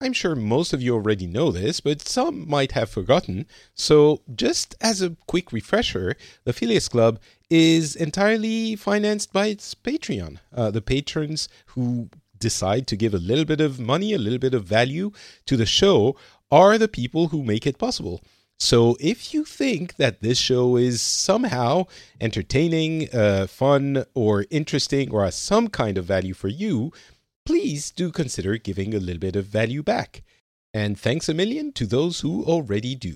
I'm sure most of you already know this, but some might have forgotten. So, just as a quick refresher, the Phileas Club is entirely financed by its Patreon. Uh, the patrons who decide to give a little bit of money, a little bit of value to the show are the people who make it possible. So, if you think that this show is somehow entertaining, uh, fun, or interesting, or has some kind of value for you, please do consider giving a little bit of value back. And thanks a million to those who already do.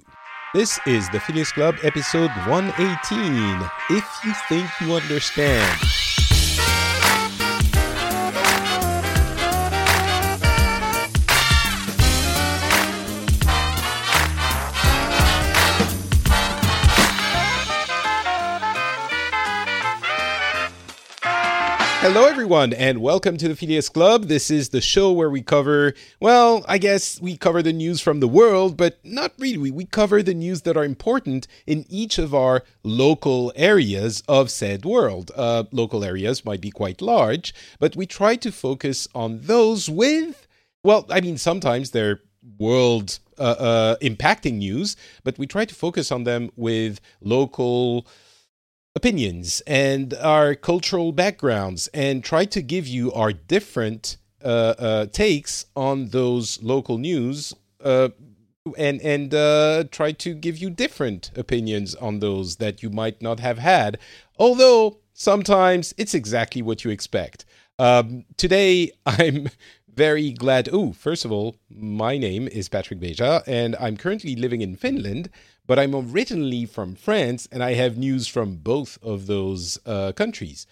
This is the Phileas Club episode 118. If you think you understand. Hello, everyone, and welcome to the Phileas Club. This is the show where we cover, well, I guess we cover the news from the world, but not really. We cover the news that are important in each of our local areas of said world. Uh, local areas might be quite large, but we try to focus on those with, well, I mean, sometimes they're world uh, uh, impacting news, but we try to focus on them with local opinions and our cultural backgrounds and try to give you our different uh, uh, takes on those local news uh, and and uh, try to give you different opinions on those that you might not have had although sometimes it's exactly what you expect. Um, today i'm very glad oh first of all my name is patrick beja and i'm currently living in finland but I'm originally from France and I have news from both of those uh, countries.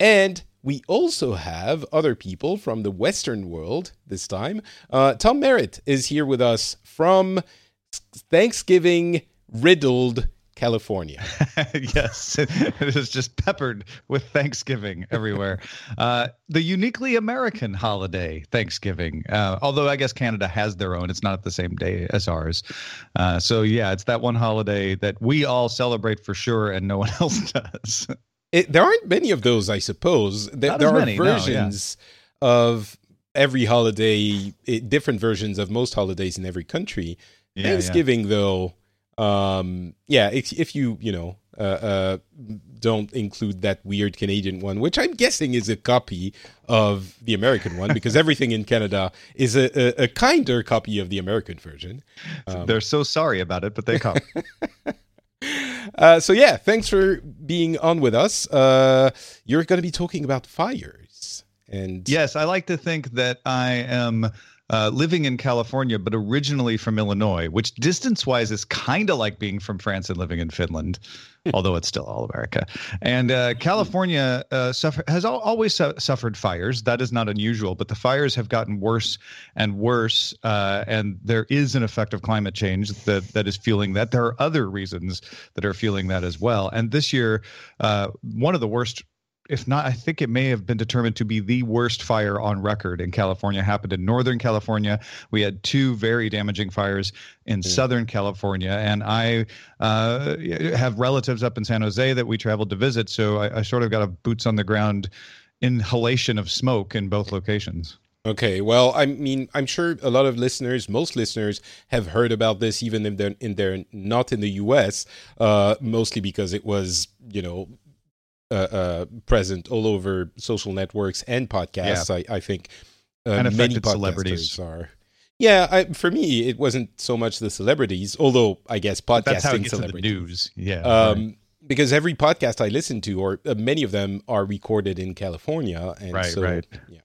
And we also have other people from the Western world this time. Uh, Tom Merritt is here with us from Thanksgiving riddled California. yes, it is just peppered with Thanksgiving everywhere. uh, the uniquely American holiday, Thanksgiving. Uh, although I guess Canada has their own, it's not the same day as ours. Uh, so yeah, it's that one holiday that we all celebrate for sure, and no one else does. It, there aren't many of those, I suppose. There, there are many, versions no, yeah. of every holiday, different versions of most holidays in every country. Yeah, Thanksgiving, yeah. though um yeah if, if you you know uh, uh don't include that weird canadian one which i'm guessing is a copy of the american one because everything in canada is a, a, a kinder copy of the american version. Um, they're so sorry about it but they come. Uh, so yeah thanks for being on with us. Uh you're going to be talking about fires and yes i like to think that i am uh, living in California, but originally from Illinois, which distance wise is kind of like being from France and living in Finland, although it's still all America. And uh, California uh, suffer- has al- always su- suffered fires. That is not unusual, but the fires have gotten worse and worse. Uh, and there is an effect of climate change that, that is fueling that. There are other reasons that are fueling that as well. And this year, uh, one of the worst if not, I think it may have been determined to be the worst fire on record in California. Happened in Northern California. We had two very damaging fires in yeah. Southern California, and I uh, have relatives up in San Jose that we traveled to visit. So I, I sort of got a boots on the ground inhalation of smoke in both locations. Okay, well, I mean, I'm sure a lot of listeners, most listeners, have heard about this, even if they're in they're not in the U.S. Uh, mostly because it was, you know, uh, uh, present all over social networks and podcasts. Yeah. I, I, think uh, and many celebrities are. Yeah, I, for me, it wasn't so much the celebrities, although I guess podcasting celebrities. news, yeah. Um, right. Because every podcast I listen to, or uh, many of them, are recorded in California, and right, so right. yeah.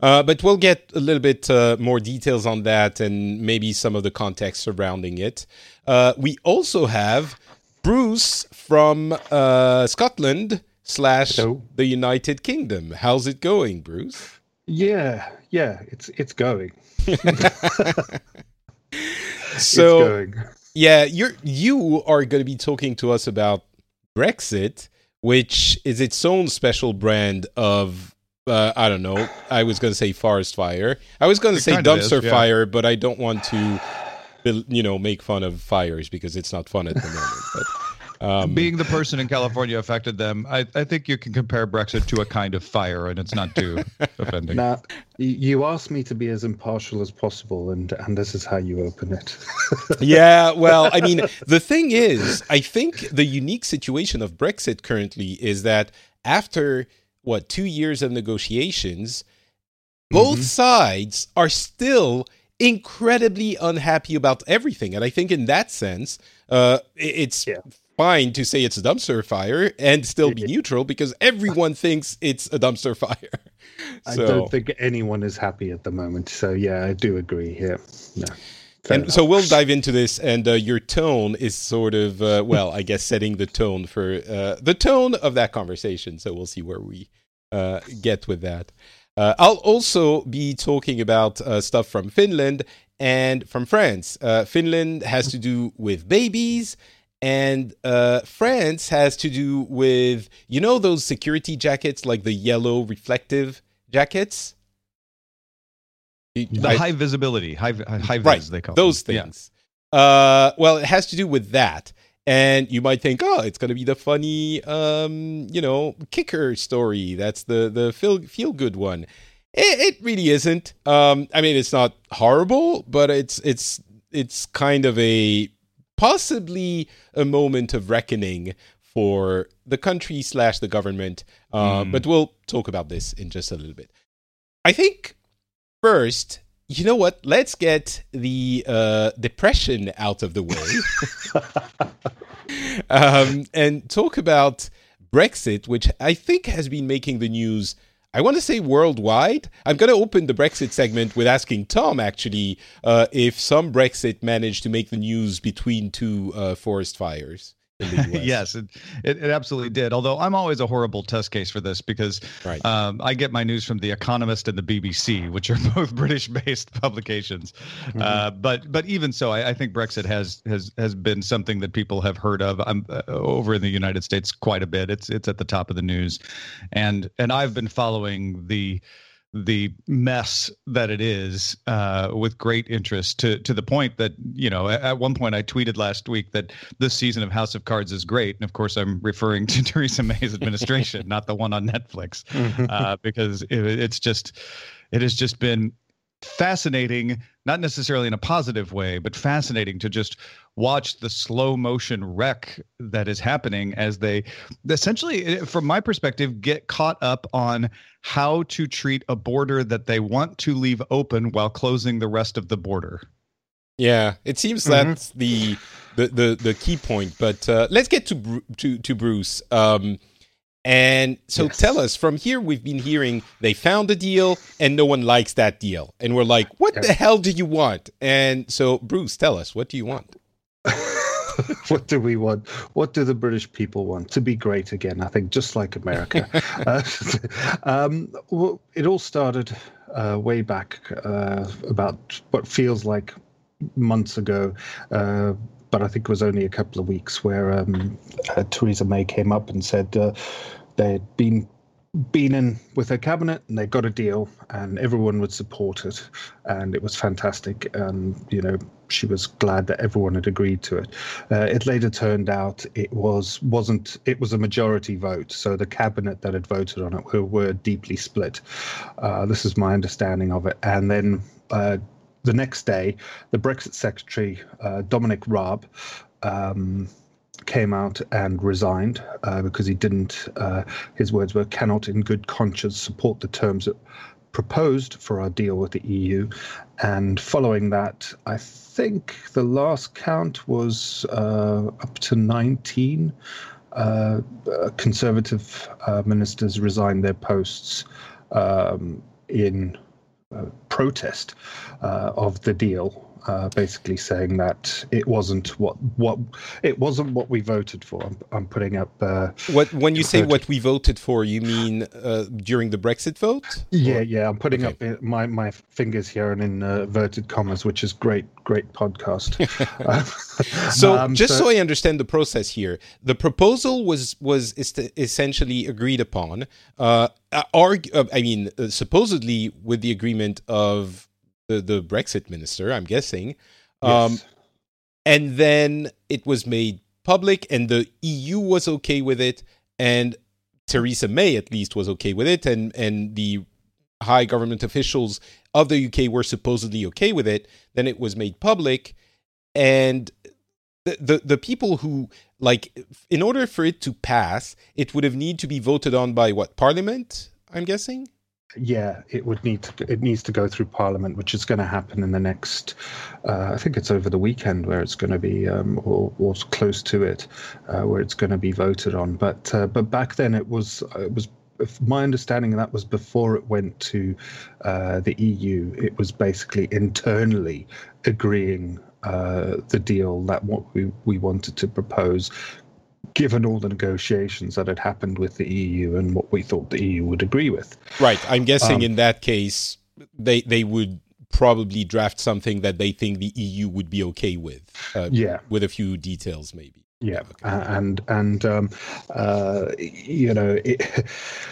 Uh, but we'll get a little bit uh, more details on that and maybe some of the context surrounding it. Uh, we also have Bruce from uh, Scotland slash the United Kingdom. How's it going, Bruce? Yeah, yeah, it's it's going. so going. yeah, you're you are going to be talking to us about Brexit, which is its own special brand of uh, I don't know. I was going to say forest fire. I was going to say dumpster is, yeah. fire, but I don't want to, you know, make fun of fires because it's not fun at the moment. But um, Being the person in California affected them, I, I think you can compare Brexit to a kind of fire, and it's not too offending. Now, you asked me to be as impartial as possible, and and this is how you open it. yeah, well, I mean, the thing is, I think the unique situation of Brexit currently is that after what two years of negotiations, both mm-hmm. sides are still incredibly unhappy about everything, and I think in that sense, uh, it's yeah fine to say it's a dumpster fire and still be neutral because everyone thinks it's a dumpster fire. So, I don't think anyone is happy at the moment. So yeah, I do agree here. No. and enough. so we'll dive into this, and uh, your tone is sort of, uh, well, I guess setting the tone for uh, the tone of that conversation. So we'll see where we uh, get with that. Uh, I'll also be talking about uh, stuff from Finland and from France. Finland has to do with babies, and uh, France has to do with you know those security jackets, like the yellow reflective jackets. The I, high visibility, high high vis, right, they call those them. things. Yeah. Uh, well, it has to do with that, and you might think, oh, it's going to be the funny, um, you know, kicker story. That's the the feel feel good one. It, it really isn't. Um, I mean, it's not horrible, but it's it's it's kind of a possibly a moment of reckoning for the country slash the government. Uh, mm. But we'll talk about this in just a little bit. I think first, you know what? Let's get the uh, depression out of the way um, and talk about Brexit, which I think has been making the news I want to say worldwide. I'm going to open the Brexit segment with asking Tom actually uh, if some Brexit managed to make the news between two uh, forest fires. Yes, it, it, it, absolutely did. Although I'm always a horrible test case for this because right. um, I get my news from The Economist and the BBC, which are both British-based publications. Mm-hmm. Uh, but but even so, I, I, think Brexit has has has been something that people have heard of. I'm uh, over in the United States quite a bit. It's it's at the top of the news, and and I've been following the the mess that it is uh, with great interest to to the point that you know at one point I tweeted last week that this season of House of Cards is great, and of course I'm referring to Theresa May's administration, not the one on Netflix, uh, because it, it's just it has just been fascinating, not necessarily in a positive way, but fascinating to just watch the slow motion wreck that is happening as they essentially, eh, from my perspective, get caught up on how to treat a border that they want to leave open while closing the rest of the border. Yeah, it seems mm-hmm. that's the, the the the key point. But uh, let's get to to to Bruce. Um, and so yes. tell us from here, we've been hearing they found a deal and no one likes that deal. And we're like, what the hell do you want? And so, Bruce, tell us, what do you want? what do we want? What do the British people want? To be great again, I think, just like America. uh, um, well, it all started uh, way back uh, about what feels like months ago uh, but I think it was only a couple of weeks where um, uh, Theresa May came up and said uh, they'd been been in with her cabinet and they got a deal and everyone would support it. And it was fantastic. And you know she was glad that everyone had agreed to it. Uh, it later turned out it was wasn't it was a majority vote. So the cabinet that had voted on it were, were deeply split. Uh, this is my understanding of it. And then uh, the next day, the Brexit Secretary, uh, Dominic Raab, um, came out and resigned uh, because he didn't, uh, his words were, cannot in good conscience support the terms that proposed for our deal with the EU. And following that, I think the last count was uh, up to 19 uh, conservative uh, ministers resigned their posts um, in uh, protest uh, of the deal. Uh, basically saying that it wasn't what what it wasn't what we voted for. I'm, I'm putting up. Uh, what when you say what we voted for, you mean uh, during the Brexit vote? Yeah, or? yeah. I'm putting okay. up my my fingers here and in uh, inverted commas, which is great, great podcast. so, um, just so, so, I understand the process here, the proposal was was essentially agreed upon. Uh, argue, uh, I mean, uh, supposedly with the agreement of the, the Brexit minister, I'm guessing. Um, yes. And then it was made public, and the EU was okay with it, and Theresa May at least was okay with it, and and the high government officials of the UK were supposedly okay with it. Then it was made public, and the, the the people who like in order for it to pass, it would have need to be voted on by what Parliament? I'm guessing yeah, it would need to, it needs to go through Parliament, which is going to happen in the next. Uh, I think it's over the weekend where it's going to be, um, or, or close to it, uh, where it's going to be voted on. But uh, but back then it was it was my understanding that was before it went to uh, the EU. It was basically internally agreeing uh, the deal that what we, we wanted to propose given all the negotiations that had happened with the EU and what we thought the EU would agree with. Right. I'm guessing um, in that case, they they would probably draft something that they think the EU would be okay with. Uh, yeah. With a few details, maybe. Yeah. Okay. and and um, uh, you know, it,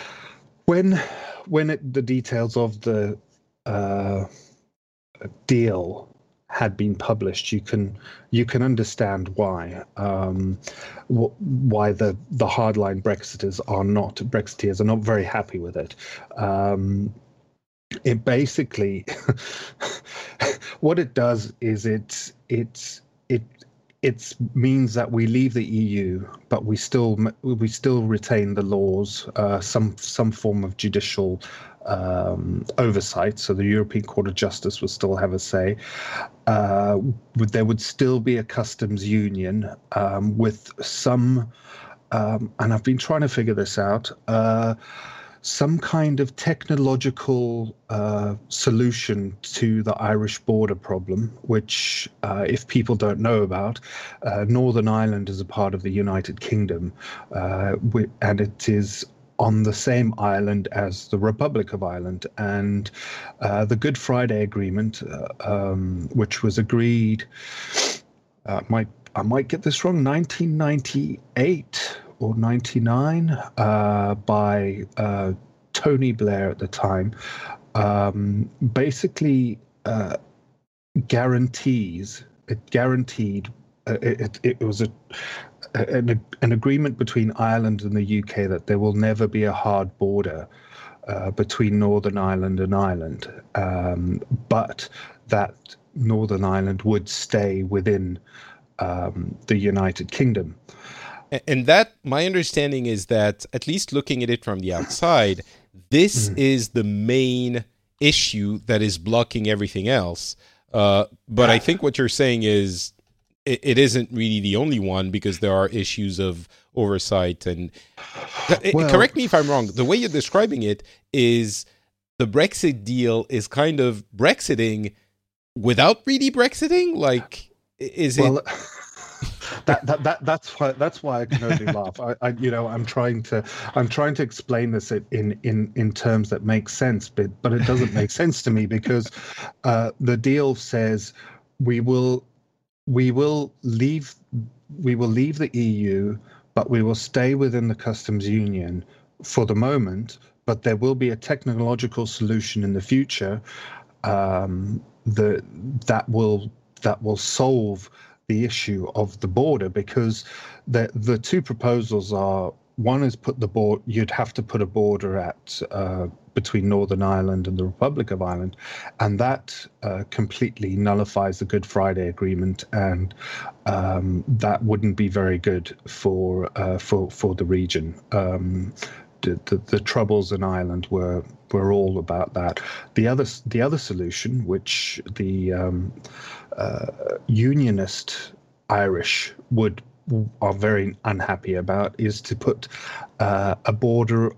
when when it, the details of the uh, deal had been published, you can you can understand why um, wh- why the the hardline Brexiters are not Brexiteers are not very happy with it. Um, it basically what it does is it it it it means that we leave the EU, but we still we still retain the laws, uh, some some form of judicial um, oversight. So the European Court of Justice will still have a say. Uh, there would still be a customs union um, with some, um, and I've been trying to figure this out. Uh, some kind of technological uh, solution to the Irish border problem, which, uh, if people don't know about, uh, Northern Ireland is a part of the United Kingdom, uh, and it is on the same island as the Republic of Ireland. And uh, the Good Friday Agreement, uh, um, which was agreed, uh, might I might get this wrong, 1998 or 99 uh, by uh, Tony Blair at the time, um, basically uh, guarantees it guaranteed it, it, it was a an, an agreement between Ireland and the UK that there will never be a hard border uh, between Northern Ireland and Ireland, um, but that Northern Ireland would stay within um, the United Kingdom. And that, my understanding is that, at least looking at it from the outside, this mm. is the main issue that is blocking everything else. Uh, but I think what you're saying is it, it isn't really the only one because there are issues of oversight and well, correct me if i'm wrong the way you're describing it is the brexit deal is kind of brexiting without really brexiting like is well, it that, that that that's why that's why I can only laugh. I, I, you know I'm trying to I'm trying to explain this in in in terms that make sense, but but it doesn't make sense to me because uh, the deal says we will we will leave we will leave the EU, but we will stay within the customs union for the moment. But there will be a technological solution in the future um, that that will that will solve the issue of the border because the the two proposals are one is put the board you'd have to put a border at uh, between Northern Ireland and the Republic of Ireland, and that uh, completely nullifies the Good Friday Agreement, and um, that wouldn't be very good for uh, for for the region. Um, the, the, the, troubles in Ireland were were all about that. The other the other solution, which the um, uh, unionist Irish would are very unhappy about, is to put uh, a border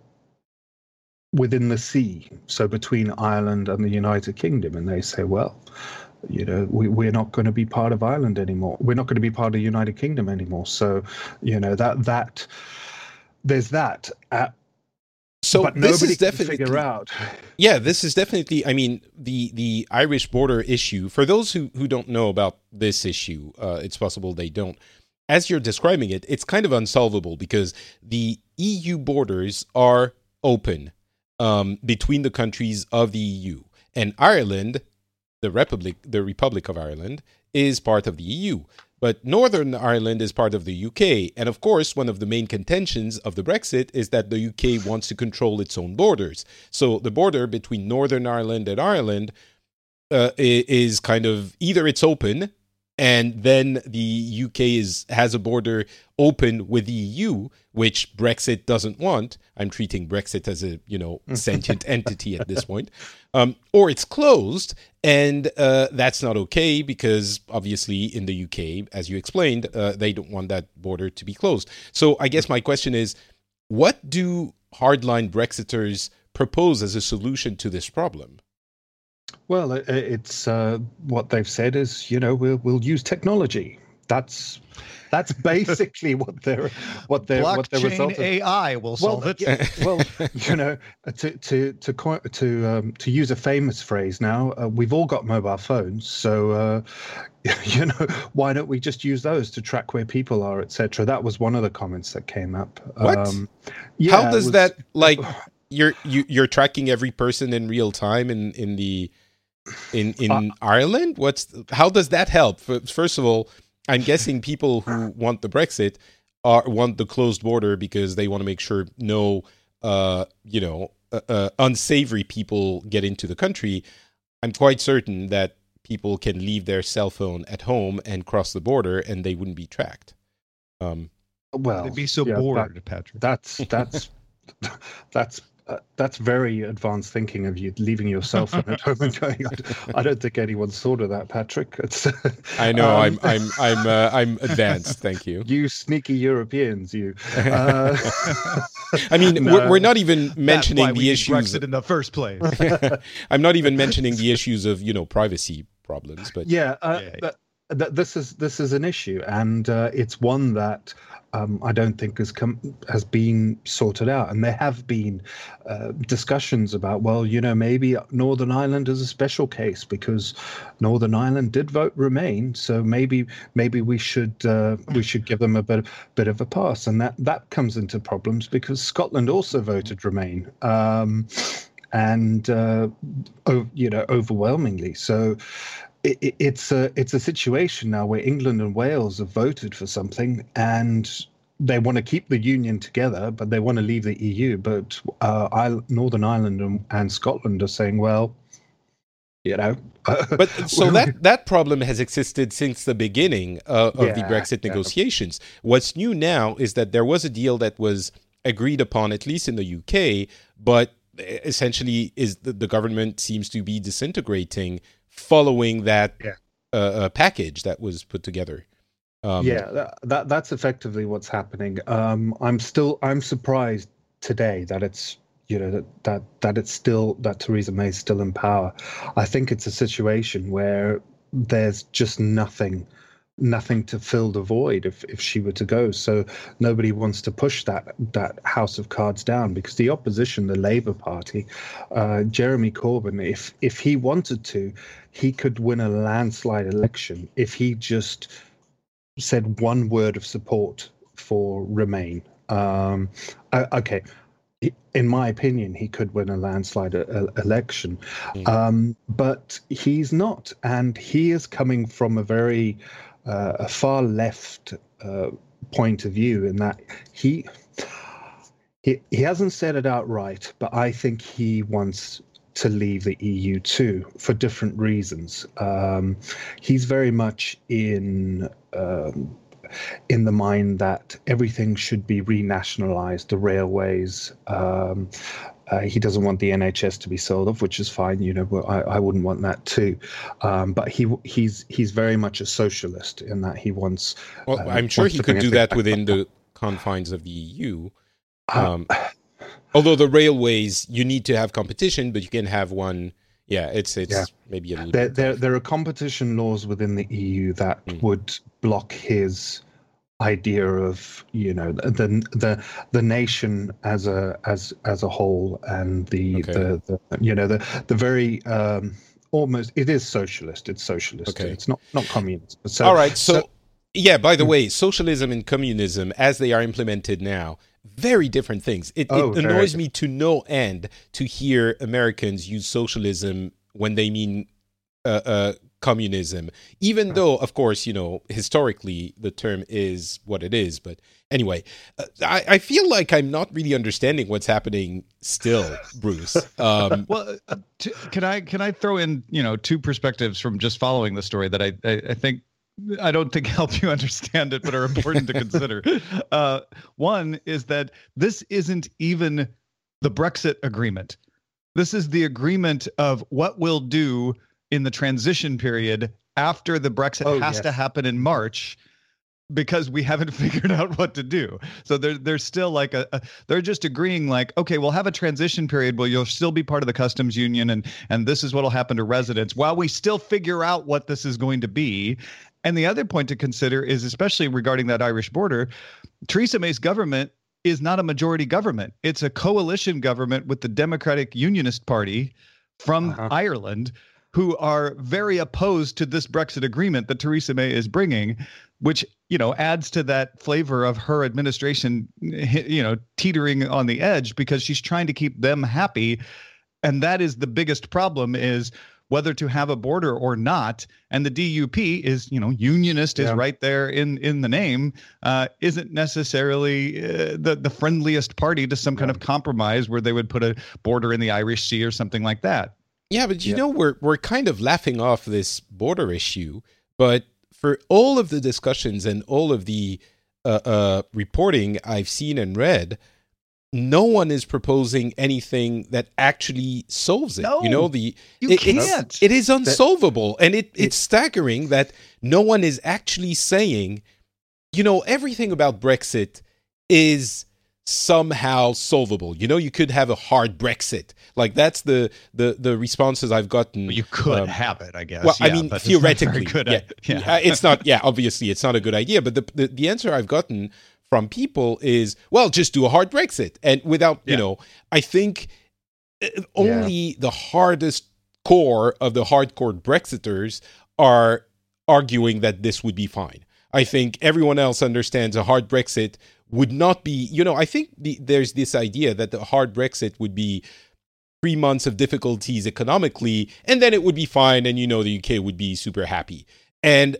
within the sea, so between Ireland and the United Kingdom. And they say, well, you know, we, we're not going to be part of Ireland anymore. We're not going to be part of the United Kingdom anymore. So, you know, that that there's that. Uh, so but this nobody is definitely can figure out. Yeah, this is definitely. I mean, the the Irish border issue. For those who who don't know about this issue, uh, it's possible they don't. As you're describing it, it's kind of unsolvable because the EU borders are open um, between the countries of the EU, and Ireland, the Republic, the Republic of Ireland, is part of the EU. But Northern Ireland is part of the UK. And of course, one of the main contentions of the Brexit is that the UK wants to control its own borders. So the border between Northern Ireland and Ireland uh, is kind of either it's open and then the UK is has a border open with the EU, which Brexit doesn't want. I'm treating Brexit as a you know sentient entity at this point, um, or it's closed, and uh, that's not okay because obviously in the UK, as you explained, uh, they don't want that border to be closed. So I guess my question is, what do hardline Brexiters propose as a solution to this problem? Well, it's uh, what they've said is, you know, we'll we'll use technology. That's that's basically what they're what they're Blockchain what the result of, AI will solve well, it. yeah, well, you know, to to to to um, to use a famous phrase now, uh, we've all got mobile phones, so uh, you know, why don't we just use those to track where people are, etc. That was one of the comments that came up. What? Um, yeah, How does was, that like? You're you, you're tracking every person in real time in in the in in uh, Ireland? What's how does that help? First of all, I'm guessing people who want the Brexit are want the closed border because they want to make sure no, uh, you know, uh, uh, unsavory people get into the country. I'm quite certain that people can leave their cell phone at home and cross the border, and they wouldn't be tracked. Um, well, they'd be so yeah, bored, that, Patrick. That's that's that's uh, that's very advanced thinking of you leaving your cell phone at home and going. I, I, don't think anyone's thought of that, Patrick. It's, I know. Um, I'm I'm I'm uh, I'm advanced. Thank you. You sneaky Europeans. You. Uh, I mean, no, we're, we're, not even mentioning the issues Brexit in the first place. I'm not even mentioning the issues of you know privacy problems, but yeah, uh, yeah. this is this is an issue, and uh, it's one that um, I don't think has come has been sorted out. And there have been uh, discussions about, well, you know, maybe Northern Ireland is a special case because Northern Ireland did vote Remain, so maybe maybe we should uh, we should give them a bit bit of a pass. And that that comes into problems because Scotland also voted Remain. Um, and uh, you know overwhelmingly so it, it's a it's a situation now where England and Wales have voted for something and they want to keep the union together, but they want to leave the EU. But uh, Northern Ireland and, and, Scotland are saying, well, you know. but so that that problem has existed since the beginning uh, of yeah, the Brexit negotiations. Yeah. What's new now is that there was a deal that was agreed upon, at least in the UK, but essentially is the, the government seems to be disintegrating following that yeah. uh, uh, package that was put together. Um, yeah, that, that, that's effectively what's happening. Um, I'm still I'm surprised today that it's you know that that that it's still that Theresa May is still in power. I think it's a situation where there's just nothing nothing to fill the void if, if she were to go. So nobody wants to push that that house of cards down because the opposition, the Labour Party, uh, Jeremy Corbyn, if if he wanted to, he could win a landslide election if he just said one word of support for Remain. Um, okay, in my opinion, he could win a landslide a, a election, mm. um, but he's not, and he is coming from a very uh, a far left uh, point of view in that he, he he hasn't said it outright, but I think he wants to leave the EU too for different reasons. Um, he's very much in. Um, in the mind that everything should be renationalized, the railways, um, uh, he doesn't want the NHS to be sold off, which is fine. You know, I, I wouldn't want that too. Um, but he he's he's very much a socialist in that he wants. Well, uh, I'm sure he could do that within the confines of the EU. Uh, um, although the railways, you need to have competition, but you can have one yeah, it's it's Yeah. maybe a little. There, bit there, there are competition laws within the EU that Mm. would block his idea of you know the the the nation as a as as a whole and the Okay. the, the you know the the very um almost it is socialist it's socialist Okay. it's not not communist so All right, so, so- yeah. By the Hmm. way, socialism and communism, as they are implemented now, very different things. It, Oh, it annoys me to no end to hear Americans use socialism when they mean uh, uh, communism, even though, of course, you know, historically the term is what it is. But anyway, uh, I, I feel like I'm not really understanding what's happening still, Bruce. Um, Well, uh, t- can I can I throw in you know two perspectives from just following the story that I I, I think I don't think help you understand it, but are important to consider. Uh, one is that this isn't even the Brexit agreement. This is the agreement of what we'll do in the transition period after the Brexit Oh, has to happen in March because we haven't figured out what to do. So they're they're still like a, a they're just agreeing like okay we'll have a transition period where you'll still be part of the customs union and and this is what'll happen to residents while we still figure out what this is going to be and the other point to consider is especially regarding that irish border theresa may's government is not a majority government it's a coalition government with the democratic unionist party from Uh-huh. ireland who are very opposed to this brexit agreement that theresa may is bringing which you know adds to that flavor of her administration you know teetering on the edge because she's trying to keep them happy. And that is the biggest problem is whether to have a border or not. And the DUP is you know unionist is right there in in the name uh, isn't necessarily uh, the the friendliest party to some kind of compromise where they would put a border in the Irish Sea or something like that Yeah, but you know we're we're kind of laughing off this border issue, but for all of the discussions and all of the uh, uh, reporting I've seen and read, no one is proposing anything that actually solves it. No, you know the you it- it's- can't. it is unsolvable, and it it's staggering that no one is actually saying, you know, everything about Brexit is somehow solvable. You know, you could have a hard Brexit. Like that's the the the responses I've gotten. you could um, have it I guess well, I mean, but it's not theoretically, good yeah, yeah. Uh, it's not. Yeah, obviously, it's not a good idea. But the, the the answer I've gotten from people is, well, just do a hard Brexit, and without, you know, I think uh, only the hardest core of the hardcore Brexiters are arguing that this would be fine. I think everyone else understands a hard Brexit would not be, you know, I think the, there's this idea that the hard Brexit would be three months of difficulties economically, and then it would be fine, and you know, the UK would be super happy. And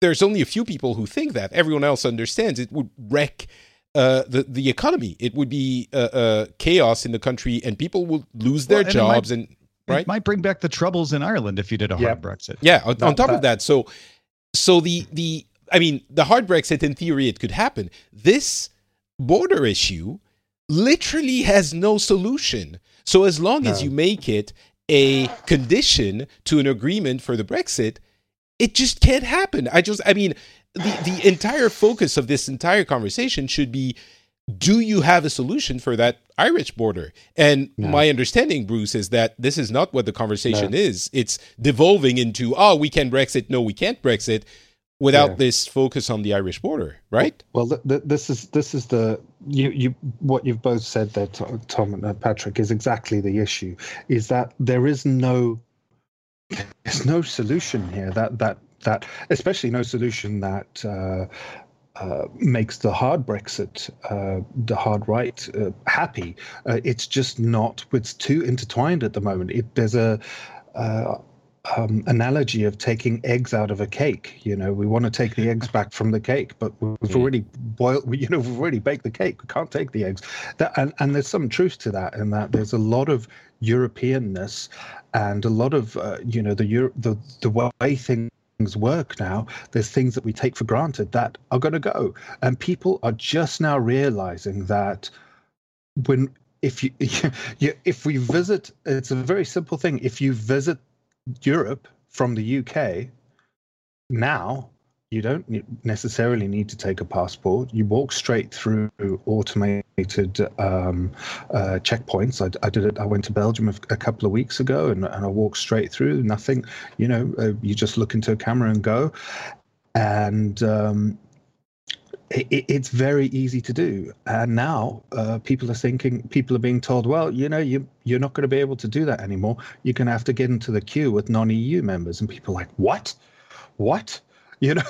there's only a few people who think that. Everyone else understands it would wreck uh, the the economy. It would be uh, uh, chaos in the country, and people would lose their Well, and it might- jobs. and right, It might bring back the troubles in Ireland if you did a hard Yeah. Brexit. yeah. On, on That- top of that, so so the the I mean, the hard Brexit in theory it could happen. This border issue literally has no solution. So as long as you make it a condition to an agreement for the Brexit, it just can't happen. I just I mean, the the entire focus of this entire conversation should be do you have a solution for that Irish border? And No. my understanding, Bruce, is that this is not what the conversation is. It's devolving into, oh, we can Brexit, no, we can't Brexit, without Yeah. this focus on the Irish border, right? Well, th- th- this is this is the you you what you've both said there, Tom and uh, Patrick, is exactly the issue. Is that there is no there's no solution here that that that especially no solution that. Uh, uh, makes the hard Brexit, uh, the hard right, uh, happy. Uh, it's just not. It's too intertwined at the moment. It, there's a uh, um, analogy of taking eggs out of a cake. You know, we want to take the eggs back from the cake, but we've Mm. already boiled. You know, we've already baked the cake. We can't take the eggs. That and, and there's some truth to that. In that there's a lot of Europeanness and a lot of uh, you know the Euro- the the way things work now there's things that we take for granted that are going to go and people are just now realizing that when if you, you if we visit it's a very simple thing if you visit Europe from the UK now you don't necessarily need to take a passport. You walk straight through automated um, uh, checkpoints. I, I, did it. I went to Belgium a, couple of weeks ago, and, and, I walked straight through. Nothing. You know, uh, you just look into a camera and go. And um, it, it's very easy to do. And now uh, people are thinking, people are being told, well, you know, you you're not going to be able to do that anymore. You're going to have to get into the queue with non-EU members. And people are like, what? What? You know,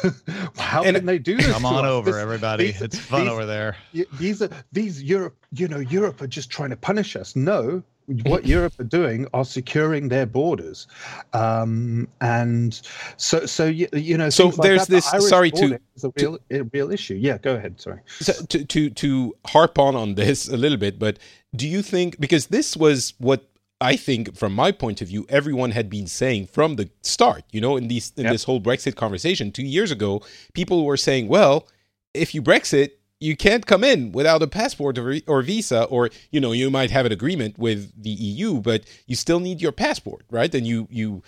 how and, can they do this? Come on over, this, everybody. These, it's fun these, over there. These are these Europe. You know, Europe are just trying to punish us. No, what Europe are doing are securing their borders, um, and so so you, you know. So there's like this. The sorry to is a real to, a real issue. Yeah, go ahead. Sorry. So to to to harp on on this a little bit, but do you think because this was what I think, from my point of view, everyone had been saying from the start, you know, in these in yep. this whole Brexit conversation two years ago, people were saying, well, if you Brexit, you can't come in without a passport or, or visa, or you know, you might have an agreement with the EU, but you still need your passport, right? And you you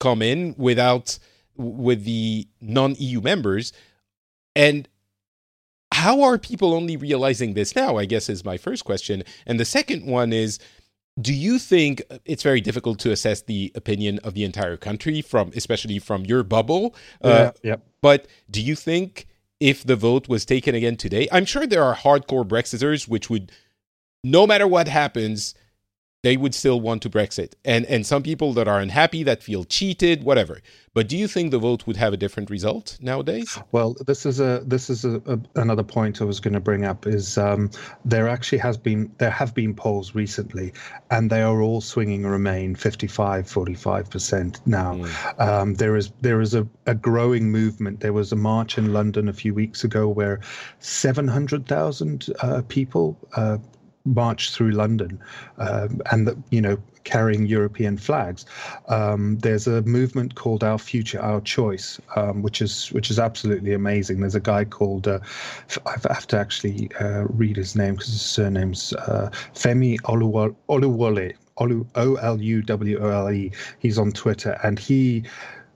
come in without with the non-EU members, and how are people only realizing this now? I guess is my first question, and the second one is do you think it's very difficult to assess the opinion of the entire country from especially from your bubble yeah, uh, yep. but do you think if the vote was taken again today i'm sure there are hardcore brexiters which would no matter what happens they would still want to Brexit. And and some people that are unhappy, that feel cheated, whatever. But do you think the vote would have a different result nowadays? Well, this is a this is a, a, another point I was going to bring up. Is um, there actually has been there have been polls recently, and they are all swinging Remain 55, 45 percent now. Mm. Um, there is there is a, a growing movement. There was a march in London a few weeks ago where seven hundred thousand uh, people. Uh, march through London, um, and the, you know carrying European flags. Um, there's a movement called Our Future, Our Choice, um, which is which is absolutely amazing. There's a guy called uh, I have to actually uh, read his name because his surname's uh, Femi Oluwole. O L U W O L E. He's on Twitter, and he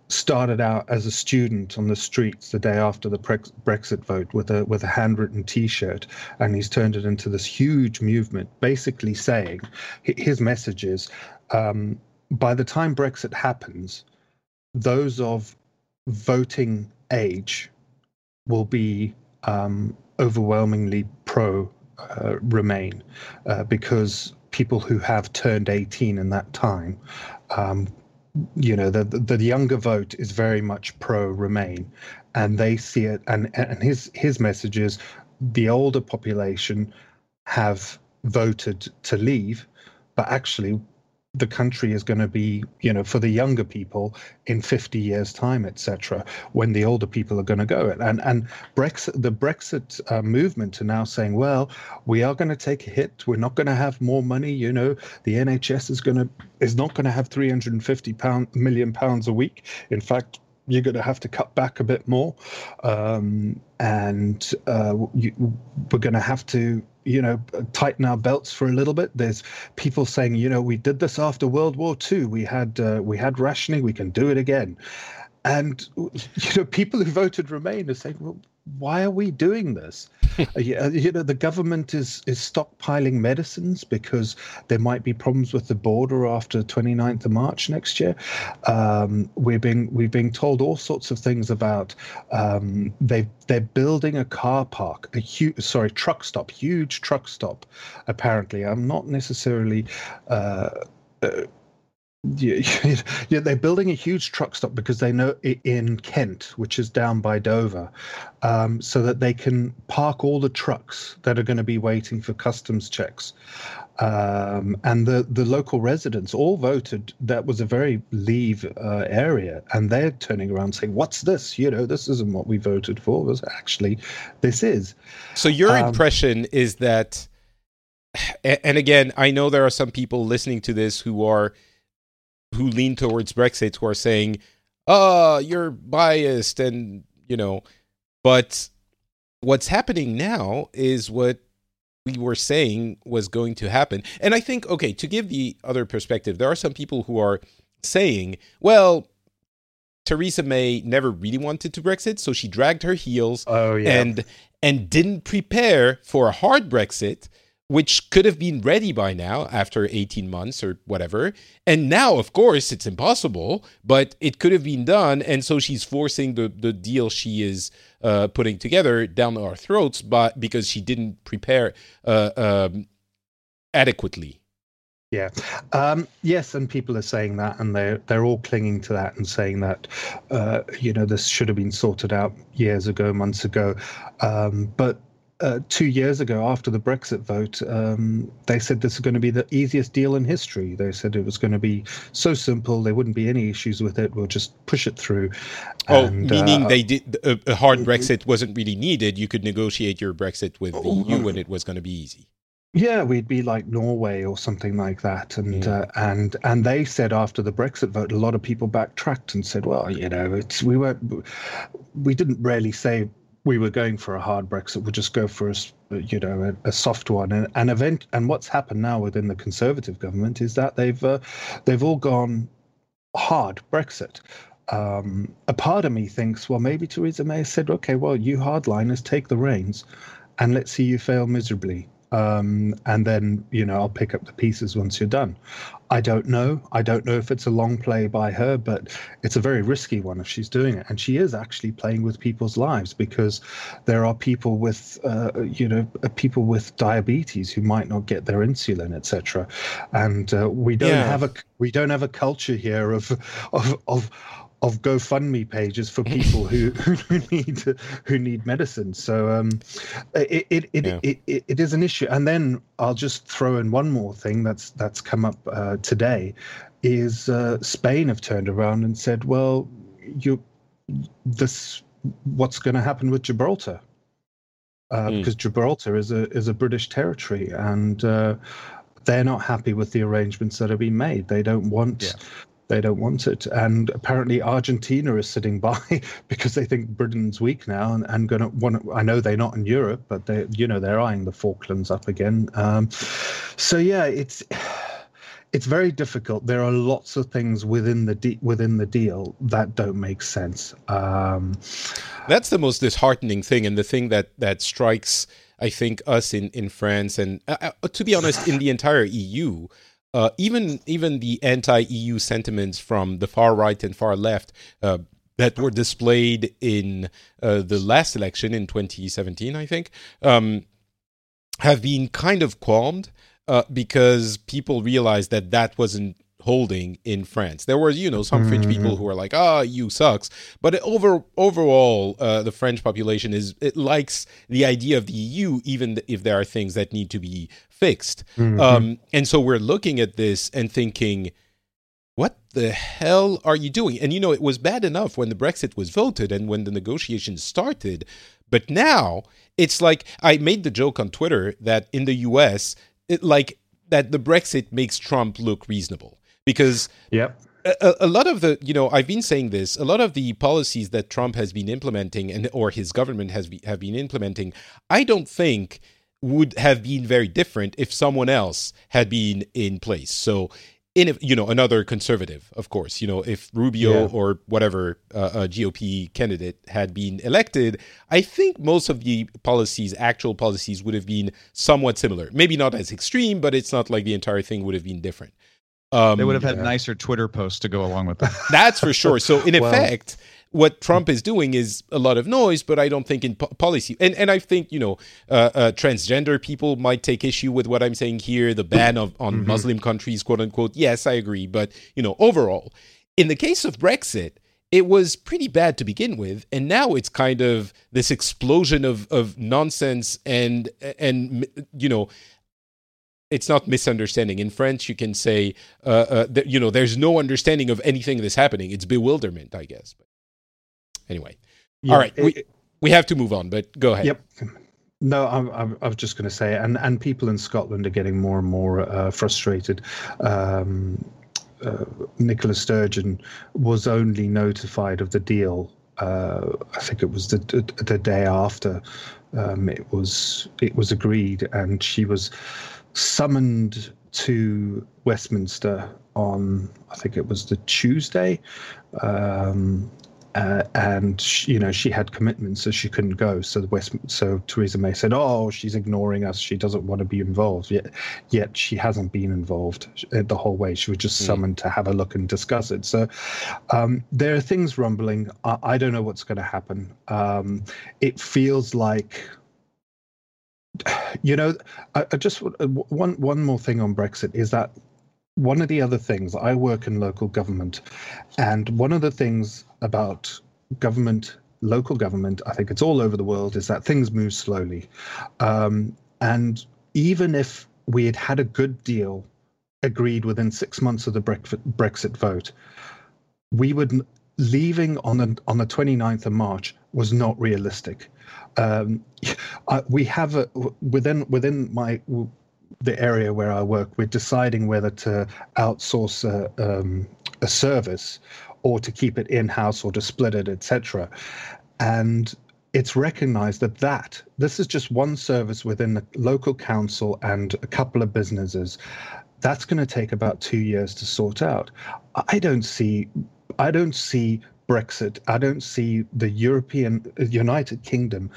started out as a student on the streets the day after the Brexit vote with a with a handwritten T-shirt, and he's turned it into this huge movement, basically saying his message is: um, by the time Brexit happens, those of voting age will be um, overwhelmingly pro uh, Remain uh, because people who have turned 18 in that time um, you know the, the, younger vote is very much pro Remain, and they see it. And and his his message is the older population have voted to leave, but actually the country is going to be, you know, for the younger people in 50 years' time, etc., when the older people are going to go. And and Brexit, the Brexit uh, movement are now saying, well, we are going to take a hit. We're not going to have more money. You know, the NHS is going to is not going to have 350 pound million pounds a week. In fact, you're going to have to cut back a bit more, um, and uh, you, we're going to have to, you know, tighten our belts for a little bit. There's people saying, you know, we did this after World War II. We had uh, we had rationing. We can do it again. And you know, people who voted Remain are saying, well, why are we doing this? Uh, you know, the government is is stockpiling medicines because there might be problems with the border after 29th of March next year. Um, we're being we're being told all sorts of things about um, they they're building a car park, a huge sorry truck stop, huge truck stop. Apparently, I'm not necessarily. Uh, uh, yeah, yeah, they're building a huge truck stop because they know in Kent, which is down by Dover, um, so that they can park all the trucks that are going to be waiting for customs checks. Um, and the, the local residents all voted that was a very leave uh, area, and they're turning around saying, "What's this? You know, this isn't what we voted for. Was actually, this is." So your um, impression is that, and again, I know there are some people listening to this who are who lean towards Brexit who are saying, "Oh, you're biased," and you know, but what's happening now is what we were saying was going to happen. And I think, okay, to give the other perspective, there are some people who are saying, well, Theresa May never really wanted to Brexit, so she dragged her heels Oh yeah. and and didn't prepare for a hard Brexit, which could have been ready by now after 18 months or whatever. And now, of course, it's impossible, but it could have been done. And so she's forcing the, the deal she is uh, putting together down our throats but because she didn't prepare uh, um, adequately. Yeah. Um, yes, and people are saying that, and they're they're all clinging to that and saying that, uh, you know, this should have been sorted out years ago, months ago. Um, but uh, two years ago, after the Brexit vote, um, they said this is going to be the easiest deal in history. They said it was going to be so simple, there wouldn't be any issues with it. We'll just push it through. Oh, And, meaning uh, they did a, a hard Brexit wasn't really needed. You could negotiate your Brexit with the EU, and it was going to be easy. Yeah, we'd be like Norway or something like that, and Yeah. uh, and and they said after the Brexit vote, a lot of people backtracked and said, well, you know, it's we weren't, we didn't really say we were going for a hard Brexit. We'll just go for a, you know, a, a soft one. And and event and what's happened now within the Conservative government is that they've uh, they've all gone hard Brexit. Um, a part of me thinks, well, maybe Theresa May said, okay, well, you hardliners take the reins, and let's see you fail miserably. Um, and then you know I'll pick up the pieces once you're done. I don't know. I don't know if it's a long play by her, but it's a very risky one if she's doing it. And she is actually playing with people's lives because there are people with, uh, you know, uh, people with diabetes who might not get their insulin, etc. And uh, we don't Yeah. have a we don't have a culture here of of of of GoFundMe pages for people who, who need who need medicine. So um, it it it, Yeah. it, it it is an issue. And then I'll just throw in one more thing that's that's come up uh, today, is uh, Spain have turned around and said, well, you this what's going to happen with Gibraltar. Uh, Mm. Because Gibraltar is a is a British territory, and uh, they're not happy with the arrangements that have been made. They don't want Yeah. They don't want it. And apparently Argentina is sitting by because they think Britain's weak now and, and gonna want I know they're not in Europe, but they you know they're eyeing the Falklands up again. Um, so yeah, it's it's very difficult. There are lots of things within the de- within the deal that don't make sense. Um, That's the most disheartening thing, and the thing that that strikes, I think, us in in France, and uh, uh, to be honest, in the entire EU. Uh, even even the anti-EU sentiments from the far right and far left uh, that were displayed in uh, the last election in 2017, I think, um, have been kind of calmed uh, because people realized that that wasn't holding in France. There were, you know, some French people who were like, "Ah, you sucks," but over overall, uh, the French population is it likes the idea of the EU, even if there are things that need to be fixed. Um, and so we're looking at this and thinking. What the hell are you doing? And you know, it was bad enough when the Brexit was voted and when the negotiations started. But now it's like I made the joke on Twitter that in the US, it, like that the Brexit makes Trump look reasonable because yep. a, a lot of the you know I've been saying this a lot of the policies that Trump has been implementing and or his government has be, have been implementing I don't think would have been very different if someone else had been in place so in you know another conservative of course you know if Rubio Yeah. or whatever uh, GOP candidate had been elected I think most of the policies actual policies would have been somewhat similar maybe not as extreme but it's not like the entire thing would have been different um, They would have had Yeah. nicer Twitter posts to go along with that. that's for sure. So in Well- effect, what Trump is doing is a lot of noise, but I don't think in po- policy. And and I think you know, uh, uh, transgender people might take issue with what I'm saying here. The ban of on Muslim countries, quote unquote. Yes, I agree. But you know, overall, in the case of Brexit. It was pretty bad to begin with, and now it's kind of this explosion of, of nonsense and and you know it's not misunderstanding. In French, you can say, uh, uh, that, you know, there's no understanding of anything that's happening. It's bewilderment, I guess. But anyway, Yeah, all right, it- we we have to move on. But go ahead. Yep. No, I'm, I'm, I was just going to say, and, and people in Scotland are getting more and more uh, frustrated. Um, uh, Nicola Sturgeon was only notified of the deal. Uh, I think it was the, the, the day after um, it was it was agreed, and she was summoned to Westminster on, I think it was the Tuesday. Um, uh, and she, you know she had commitments, so she couldn't go. So the West, so Theresa May said, "Oh, she's ignoring us. She doesn't want to be involved." Yet, yet she hasn't been involved uh, the whole way. She was just mm. summoned to have a look and discuss it. So um, there are things rumbling. I, I don't know what's going to happen. Um, it feels like you know, I, I, just uh, one one more thing on Brexit is that one of the other things I work in local government, and one of the things about government, local government, I think it's all over the world, is that things move slowly, um, and even if we had had a good deal agreed within six months of the Brexit vote, we would leaving on the on the 29th of March was not realistic. Um, I, we have a within within my the area where I work, we're deciding whether to outsource a, um, a service or to keep it in house or to split it, etc. And it's recognized that that this is just one service within the local council and a couple of businesses. That's going to take about two years to sort out. I don't see, I don't see Brexit. I don't see the European United Kingdom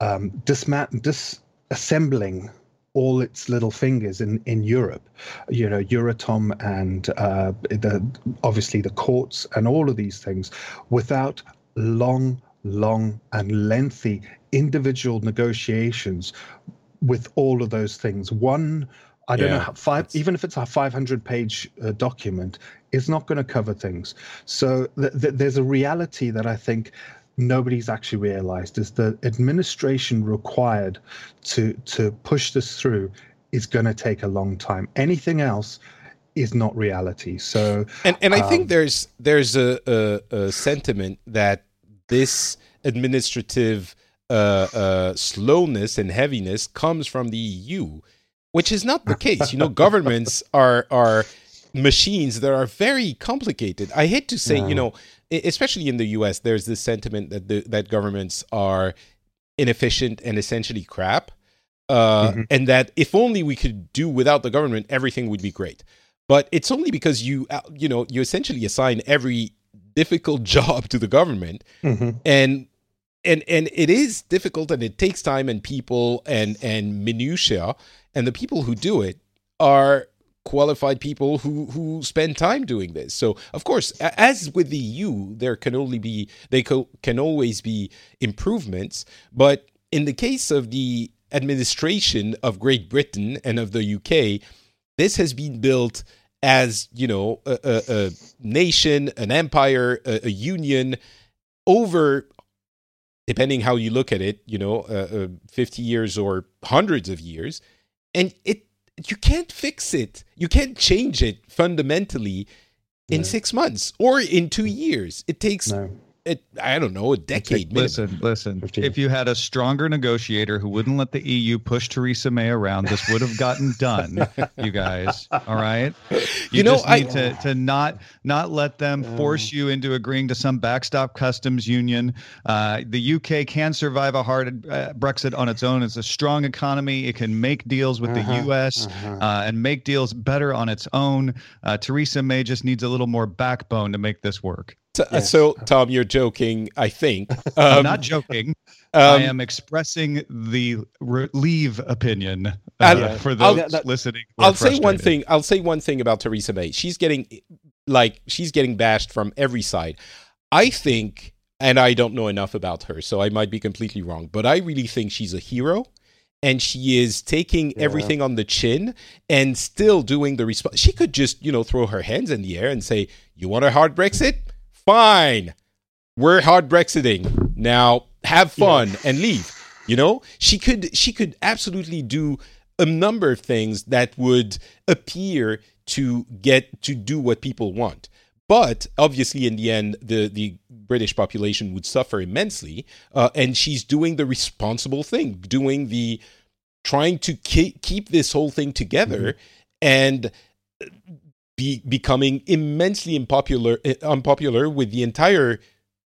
um, dismant- disassembling all its little fingers in, in Europe, you know, Euratom and uh, the obviously the courts and all of these things, without long, long and lengthy individual negotiations with all of those things. One, I don't yeah, know, five, even if it's a 500 page uh, document, is not going to cover things. So th- th- there's a reality that I think nobody's actually realized is the administration required to to push this through is going to take a long time. Anything else is not reality. So, and and I um, think there's there's a, a, a, sentiment that this administrative uh, uh, slowness and heaviness comes from the EU, which is not the case. You know, governments are are machines that are very complicated. I hate to say, you know, especially in the U.S., there's this sentiment that the, that governments are inefficient and essentially crap, uh, mm-hmm. and that if only we could do without the government, everything would be great. But it's only because you uh, you know you essentially assign every difficult job to the government, mm-hmm. and and and it is difficult and it takes time and people and and minutia, and the people who do it are qualified people who who spend time doing this. So of course, as with the EU, there can only be they co- can always be improvements. But in the case of the administration of Great Britain and of the UK, this has been built as you know a, a, a nation, an empire, a, a, union over. Depending how you look at it, you know, uh, uh, fifty years or hundreds of years, and it you can't fix it. You can't change it fundamentally in no. six months or in two years. It takes no it, I don't know, a decade. Take, listen, listen. 15. If you had a stronger negotiator who wouldn't let the EU push Theresa May around, this would have gotten done. you guys, all right. You, you know, just need I, to to not not let them force you into agreeing to some backstop customs union. Uh, the UK can survive a hard uh, Brexit on its own. It's a strong economy. It can make deals with uh-huh, the US uh-huh. uh, and make deals better on its own. Uh, Theresa May just needs a little more backbone to make this work. T- yes. So, Tom, you're joking, I think. Um, I'm not joking. Um, I am expressing the re- leave opinion uh, for those I'll, that, listening. I'll say one thing. I'll say one thing about Theresa May. She's getting like she's getting bashed from every side. I think, and I don't know enough about her, so I might be completely wrong, but I really think she's a hero and she is taking yeah. everything on the chin and still doing the response. She could just, you know, throw her hands in the air and say, "You want a hard Brexit? Fine. We're hard Brexiting. Now have fun yeah. and leave. You know, she could she could absolutely do a number of things that would appear to get to do what people want. But obviously, in the end, the, the British population would suffer immensely. Uh, and she's doing the responsible thing, doing the trying to ke- keep this whole thing together. Mm-hmm. And be becoming immensely unpopular unpopular with the entire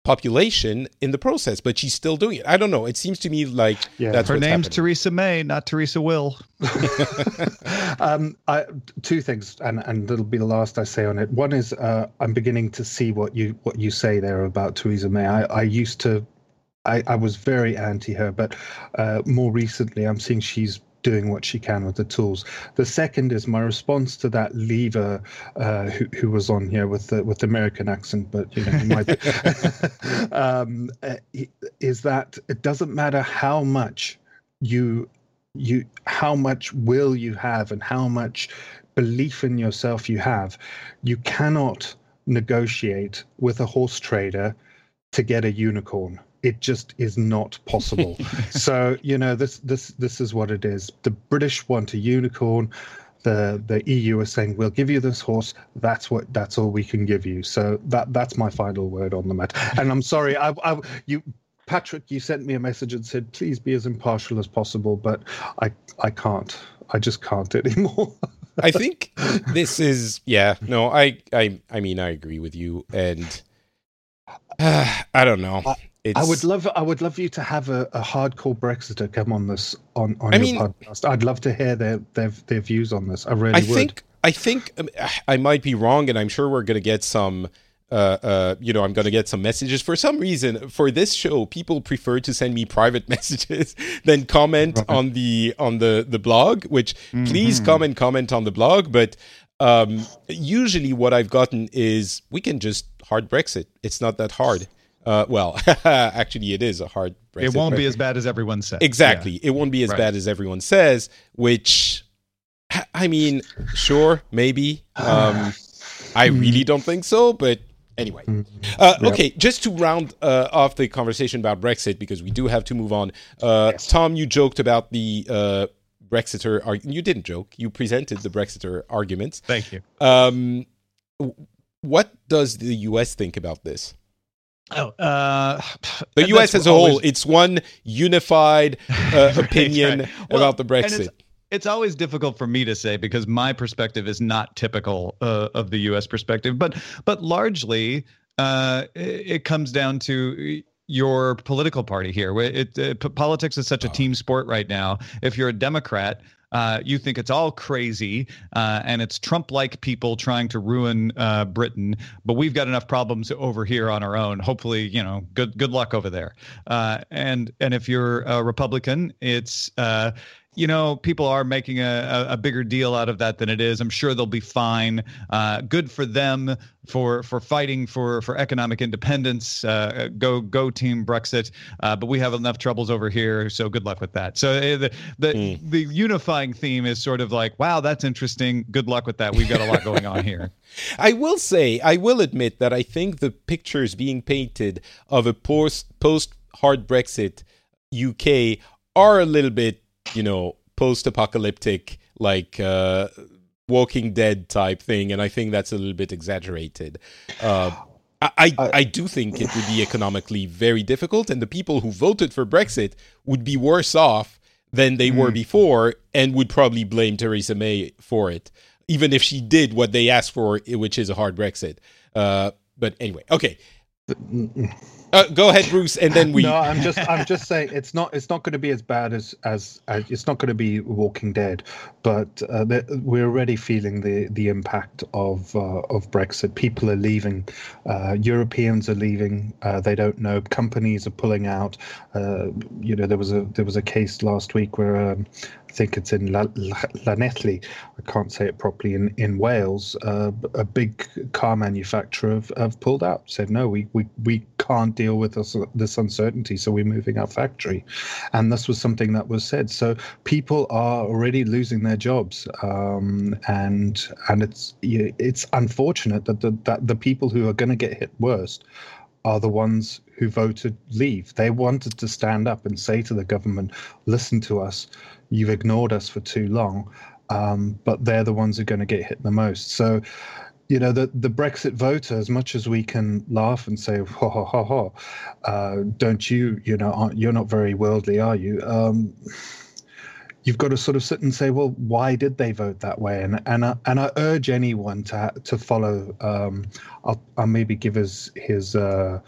population in the process, but she's still doing it. I don't know. It seems to me like Yeah. that's Her what's name's happening. Theresa May, not Theresa Will. um, I, two things, and and it'll be the last I say on it. One is uh, I'm beginning to see what you what you say there about Theresa May. I, I used to, I, I was very anti her, but uh, more recently I'm seeing she's doing what she can with the tools. The second is my response to that leaver uh, who, who was on here with the with the American accent, but you know, might um, uh, is that it doesn't matter how much you you how much will you have and how much belief in yourself you have you cannot negotiate with a horse trader to get a unicorn it just is not possible so you know this this this is what it is the british want a unicorn the the eu is saying we'll give you this horse that's what that's all we can give you so that that's my final word on the matter and i'm sorry i, I you Patrick, you sent me a message and said, please be as impartial as possible, but I, I can't. I just can't anymore. I think this is yeah. No, I I I mean I agree with you, and uh, I don't know. It's, I would love, I would love you to have a, a hardcore Brexiter come on this on on I your mean- podcast. I'd love to hear their their their views on this. I really I would. think I think um, I might be wrong, and I'm sure we're going to get some. Uh, uh, you know, I'm going to get some messages. For some reason, for this show, people prefer to send me private messages than comment on the on the the blog. Which please come and comment on the blog. But um, usually, what I've gotten is we can just hard Brexit. It's not that hard. Uh, well, actually, it is a hard Brexit. It won't be as bad as everyone says. Exactly. It won't be as Right. bad as everyone says, which I mean, sure, maybe. Um, I really don't think so, but anyway. Uh, okay, just to round uh, off the conversation about Brexit, because we do have to move on. Uh, Tom, you joked about the uh, Brexiter. Ar- you didn't joke. You presented the Brexiter arguments. Thank you. Um, what does the U.S. think about this? Oh, uh, The U.S. as a whole, always- it's one unified uh, opinion right. Well, about the Brexit. It's, it's always difficult for me to say because my perspective is not typical uh, of the U.S. perspective, but but largely uh, it comes down to your political party here. Where It, uh, politics is such a team sport right now. If you're a Democrat. Uh, you think it's all crazy uh, and it's Trump-like people trying to ruin uh, Britain, but we've got enough problems over here on our own. Hopefully, you know, good good luck over there. Uh, and and if you're a Republican, it's uh, you know, people are making a, a, bigger deal out of that than it is. I'm sure they'll be fine. Uh, good for them for for fighting for for economic independence. Uh, go go team Brexit. Uh, but we have enough troubles over here, so good luck with that. So uh, the the, the unifying theme is sort of like, wow, that's interesting. Good luck with that. We've got a lot going on here. I will say, I will admit that I think the pictures being painted of a post post hard Brexit UK are a little bit, you know, post apocalyptic, like uh, Walking Dead type thing, and I think that's a little bit exaggerated. Uh, I, I, I do think it would be economically very difficult, and the people who voted for Brexit would be worse off than they were before, and would probably blame Theresa May for it, even if she did what they asked for, which is a hard Brexit. Uh, but anyway, okay. Uh, go ahead, Bruce, and then we. no, I'm just I'm just saying it's not it's not going to be as bad as as, as it's not going to be Walking Dead, but uh, we're already feeling the the impact of uh, of Brexit. People are leaving, uh, Europeans are leaving. Uh, they don't know. Companies are pulling out. Uh, you know, there was a there was a case last week where um, think it's in La, La, I can't say it properly. In in Wales, uh, a big car manufacturer have, have pulled out. Said no, we we we can't deal with this this uncertainty, so we're moving our factory. And this was something that was said. So people are already losing their jobs, um, and and it's it's unfortunate that the that the people who are going to get hit worst are the ones who voted leave. They wanted to stand up and say to the government, listen to us, you've ignored us for too long. Um, but they're the ones who are going to get hit the most. So, you know, the, the Brexit voter, as much as we can laugh and say, ha ha ha ha, uh, don't you, you know, you're not very worldly, are you? Um, you've got to sort of sit and say, well, why did they vote that way? And and I, and I urge anyone to to follow. Um, I'll, I'll maybe give his his uh,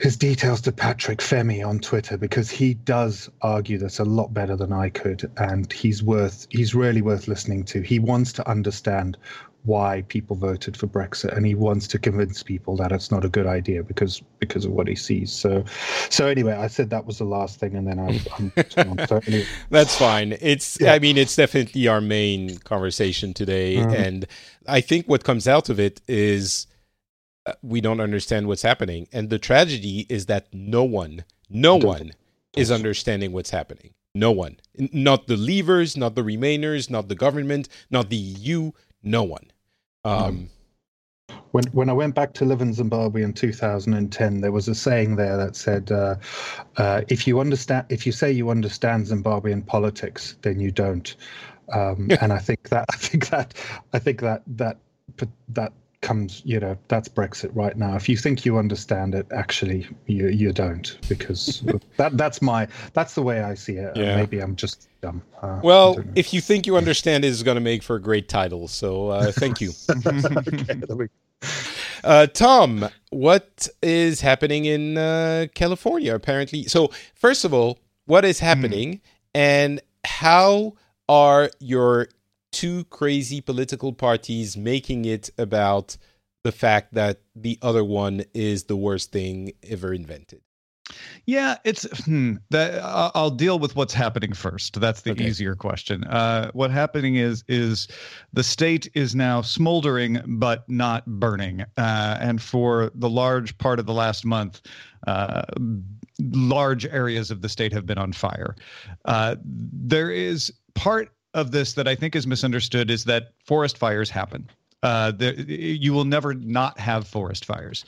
his details to Patrick Femi on Twitter because he does argue this a lot better than I could, and he's worth he's really worth listening to. He wants to understand why people voted for Brexit, and he wants to convince people that it's not a good idea because because of what he sees. So, so anyway, I said that was the last thing, and then I, I'm so anyway. That's fine. It's yeah. I mean it's definitely our main conversation today, mm-hmm. and I think what comes out of it is we don't understand what's happening, and the tragedy is that no one, no one, is understanding what's happening. No one, not the leavers, not the remainers, not the government, not the EU no one. Um, when when I went back to live in Zimbabwe in 2010, there was a saying there that said, uh, uh, "If you understand, if you say you understand Zimbabwean politics, then you don't." Um, and I think that I think that I think that that that comes you know that's brexit right now. If you think you understand it actually you you don't because that that's my that's the way i see it. Yeah. maybe i'm just dumb. Uh, well if you think you understand it is going to make for a great title so uh, thank you. Okay, uh, tom what is happening in uh, california apparently? So first of all what is happening mm. and how are your two crazy political parties making it about the fact that the other one is the worst thing ever invented. Yeah, it's hmm, that. I'll deal with what's happening first. That's the okay. easier question. Uh, what happening is is the state is now smoldering but not burning, uh, and for the large part of the last month, uh, large areas of the state have been on fire. Uh, there is part of this that I think is misunderstood is that forest fires happen. Uh, the, you will never not have forest fires.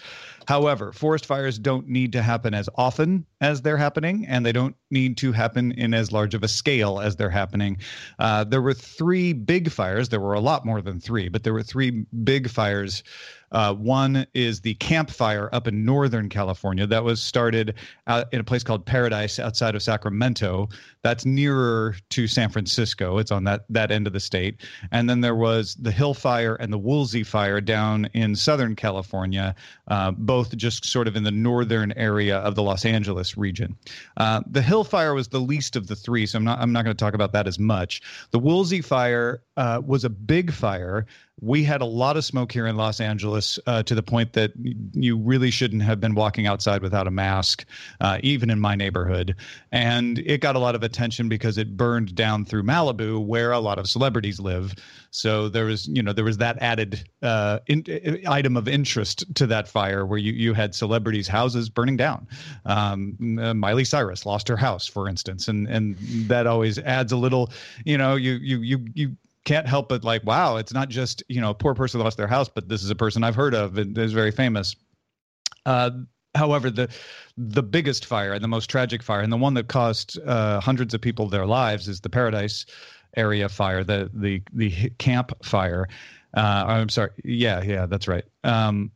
However, forest fires don't need to happen as often as they're happening, and they don't need to happen in as large of a scale as they're happening. Uh, there were three big fires. There were a lot more than three, but there were three big fires uh, one is the Camp Fire up in Northern California that was started in a place called Paradise outside of Sacramento. That's nearer to San Francisco. It's on that that end of the state. And then there was the Hill Fire and the Woolsey Fire down in Southern California, uh, both just sort of in the northern area of the Los Angeles region. Uh, the Hill Fire was the least of the three, so I'm not I'm not going to talk about that as much. The Woolsey Fire uh, was a big fire we had a lot of smoke here in Los Angeles uh, to the point that you really shouldn't have been walking outside without a mask, uh, even in my neighborhood. And it got a lot of attention because it burned down through Malibu, where a lot of celebrities live. So there was, you know, there was that added uh, in, item of interest to that fire, where you you had celebrities' houses burning down. Um, uh, Miley Cyrus lost her house, for instance, and and that always adds a little, you know, you you you you can't help but like, wow, it's not just you know a poor person lost their house, but this is a person I've heard of and is very famous. Uh, however, the the biggest fire and the most tragic fire, and the one that cost uh, hundreds of people their lives, is the Paradise area fire, the the the camp fire. Uh, I'm sorry, yeah, yeah, that's right. Um,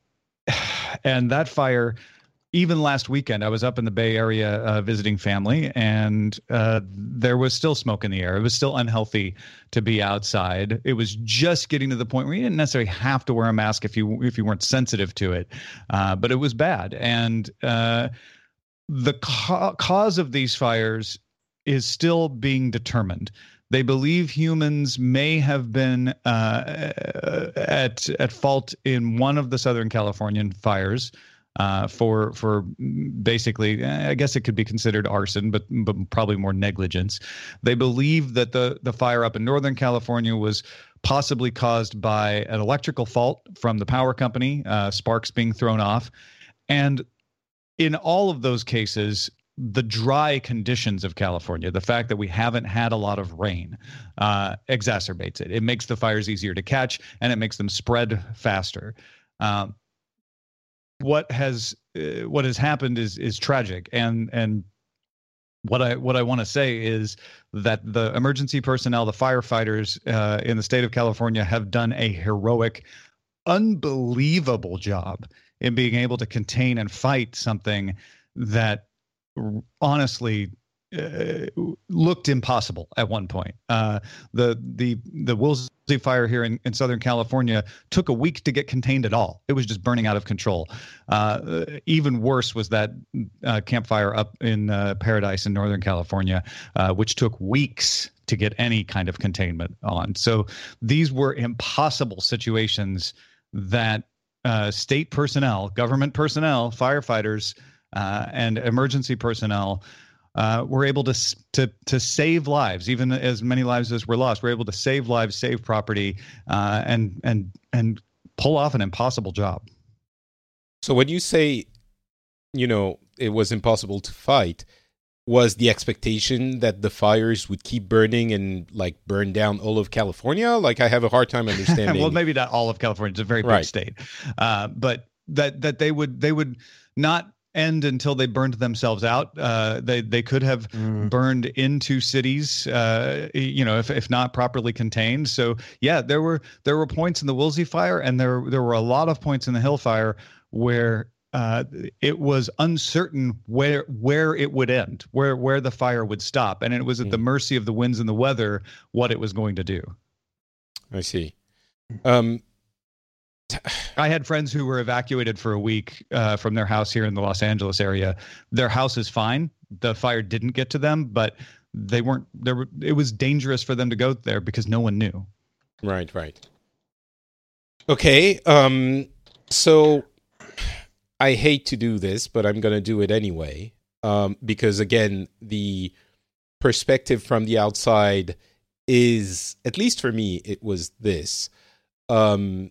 and that fire even last weekend, I was up in the Bay Area uh, visiting family, and uh, there was still smoke in the air. It was still unhealthy to be outside. It was just getting to the point where you didn't necessarily have to wear a mask if you if you weren't sensitive to it, uh, but it was bad. And uh, the ca- cause of these fires is still being determined. They believe humans may have been uh, at at fault in one of the Southern Californian fires uh, for for basically, I guess it could be considered arson, but but probably more negligence. They believe that the the fire up in Northern California was possibly caused by an electrical fault from the power company, uh, sparks being thrown off, and in all of those cases, the dry conditions of California, the fact that we haven't had a lot of rain, uh, exacerbates it. It makes the fires easier to catch and it makes them spread faster. Um, what has uh, what has happened is is tragic. And and what I what I want to say is that the emergency personnel, the firefighters uh, in the state of California, have done a heroic, unbelievable job in being able to contain and fight something that honestly uh, looked impossible at one point. Uh, the the the Woolsey fire here in, in Southern California took a week to get contained at all. It was just burning out of control. Uh, even worse was that uh, campfire up in uh, Paradise in Northern California, which took weeks to get any kind of containment on. So these were impossible situations that state personnel, government personnel, firefighters, and emergency personnel uh, we're able to to to save lives, even as many lives as were lost. We're able to save lives, save property, uh, and and and pull off an impossible job. So when you say, you know, it was impossible to fight, was the expectation that the fires would keep burning and like burn down all of California? Like I have a hard time understanding. well, maybe not all of California. It's a very big right. state, uh, but that that they would they would not end until they burned themselves out. Uh, they they could have mm. burned into cities, uh, you know, if, if not properly contained. So yeah, there were there were points in the Woolsey fire, and there there were a lot of points in the Hill fire where uh, it was uncertain where where it would end, where where the fire would stop, and it was at mm. the mercy of the winds and the weather what it was going to do. I see. Um, I had friends who were evacuated for a week uh, from their house here in the Los Angeles area. Their house is fine. The fire didn't get to them, but they weren't there. It was dangerous for them to go there because no one knew. Right, right. Okay. Um. So I hate to do this, but I'm going to do it anyway. Um. Because again, the perspective from the outside is, at least for me, it was this. Um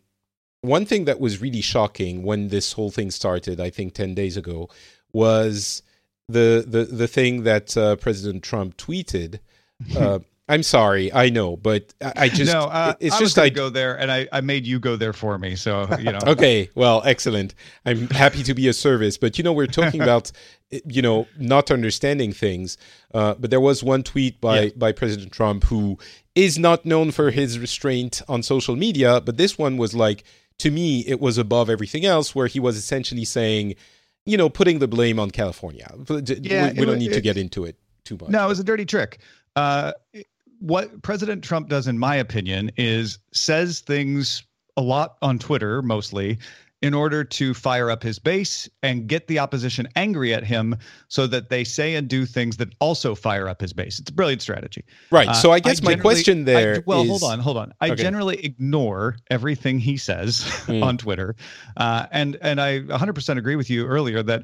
one thing that was really shocking when this whole thing started, I think 10 days ago, was the the the thing that uh, President Trump tweeted. Uh, I'm sorry, I know, but I, just no. Uh, it's I just I go there, and I, I made you go there for me. So you know. okay, well, excellent. I'm happy to be a service, but you know, we're talking about you know not understanding things. Uh, but there was one tweet by yeah. by President Trump who is not known for his restraint on social media, but this one was like to me, it was above everything else, where he was essentially saying, you know, putting the blame on California. Yeah, we, we don't need to get into it too much. No, it was a dirty trick. Uh, what President Trump does, in my opinion, is says things a lot on Twitter, mostly in order to fire up his base and get the opposition angry at him so that they say and do things that also fire up his base. It's a brilliant strategy. Right. Uh, so I guess I my question there I, well, is, hold on, hold on. I okay. generally ignore everything he says mm. on Twitter. Uh, and and I 100% agree with you earlier that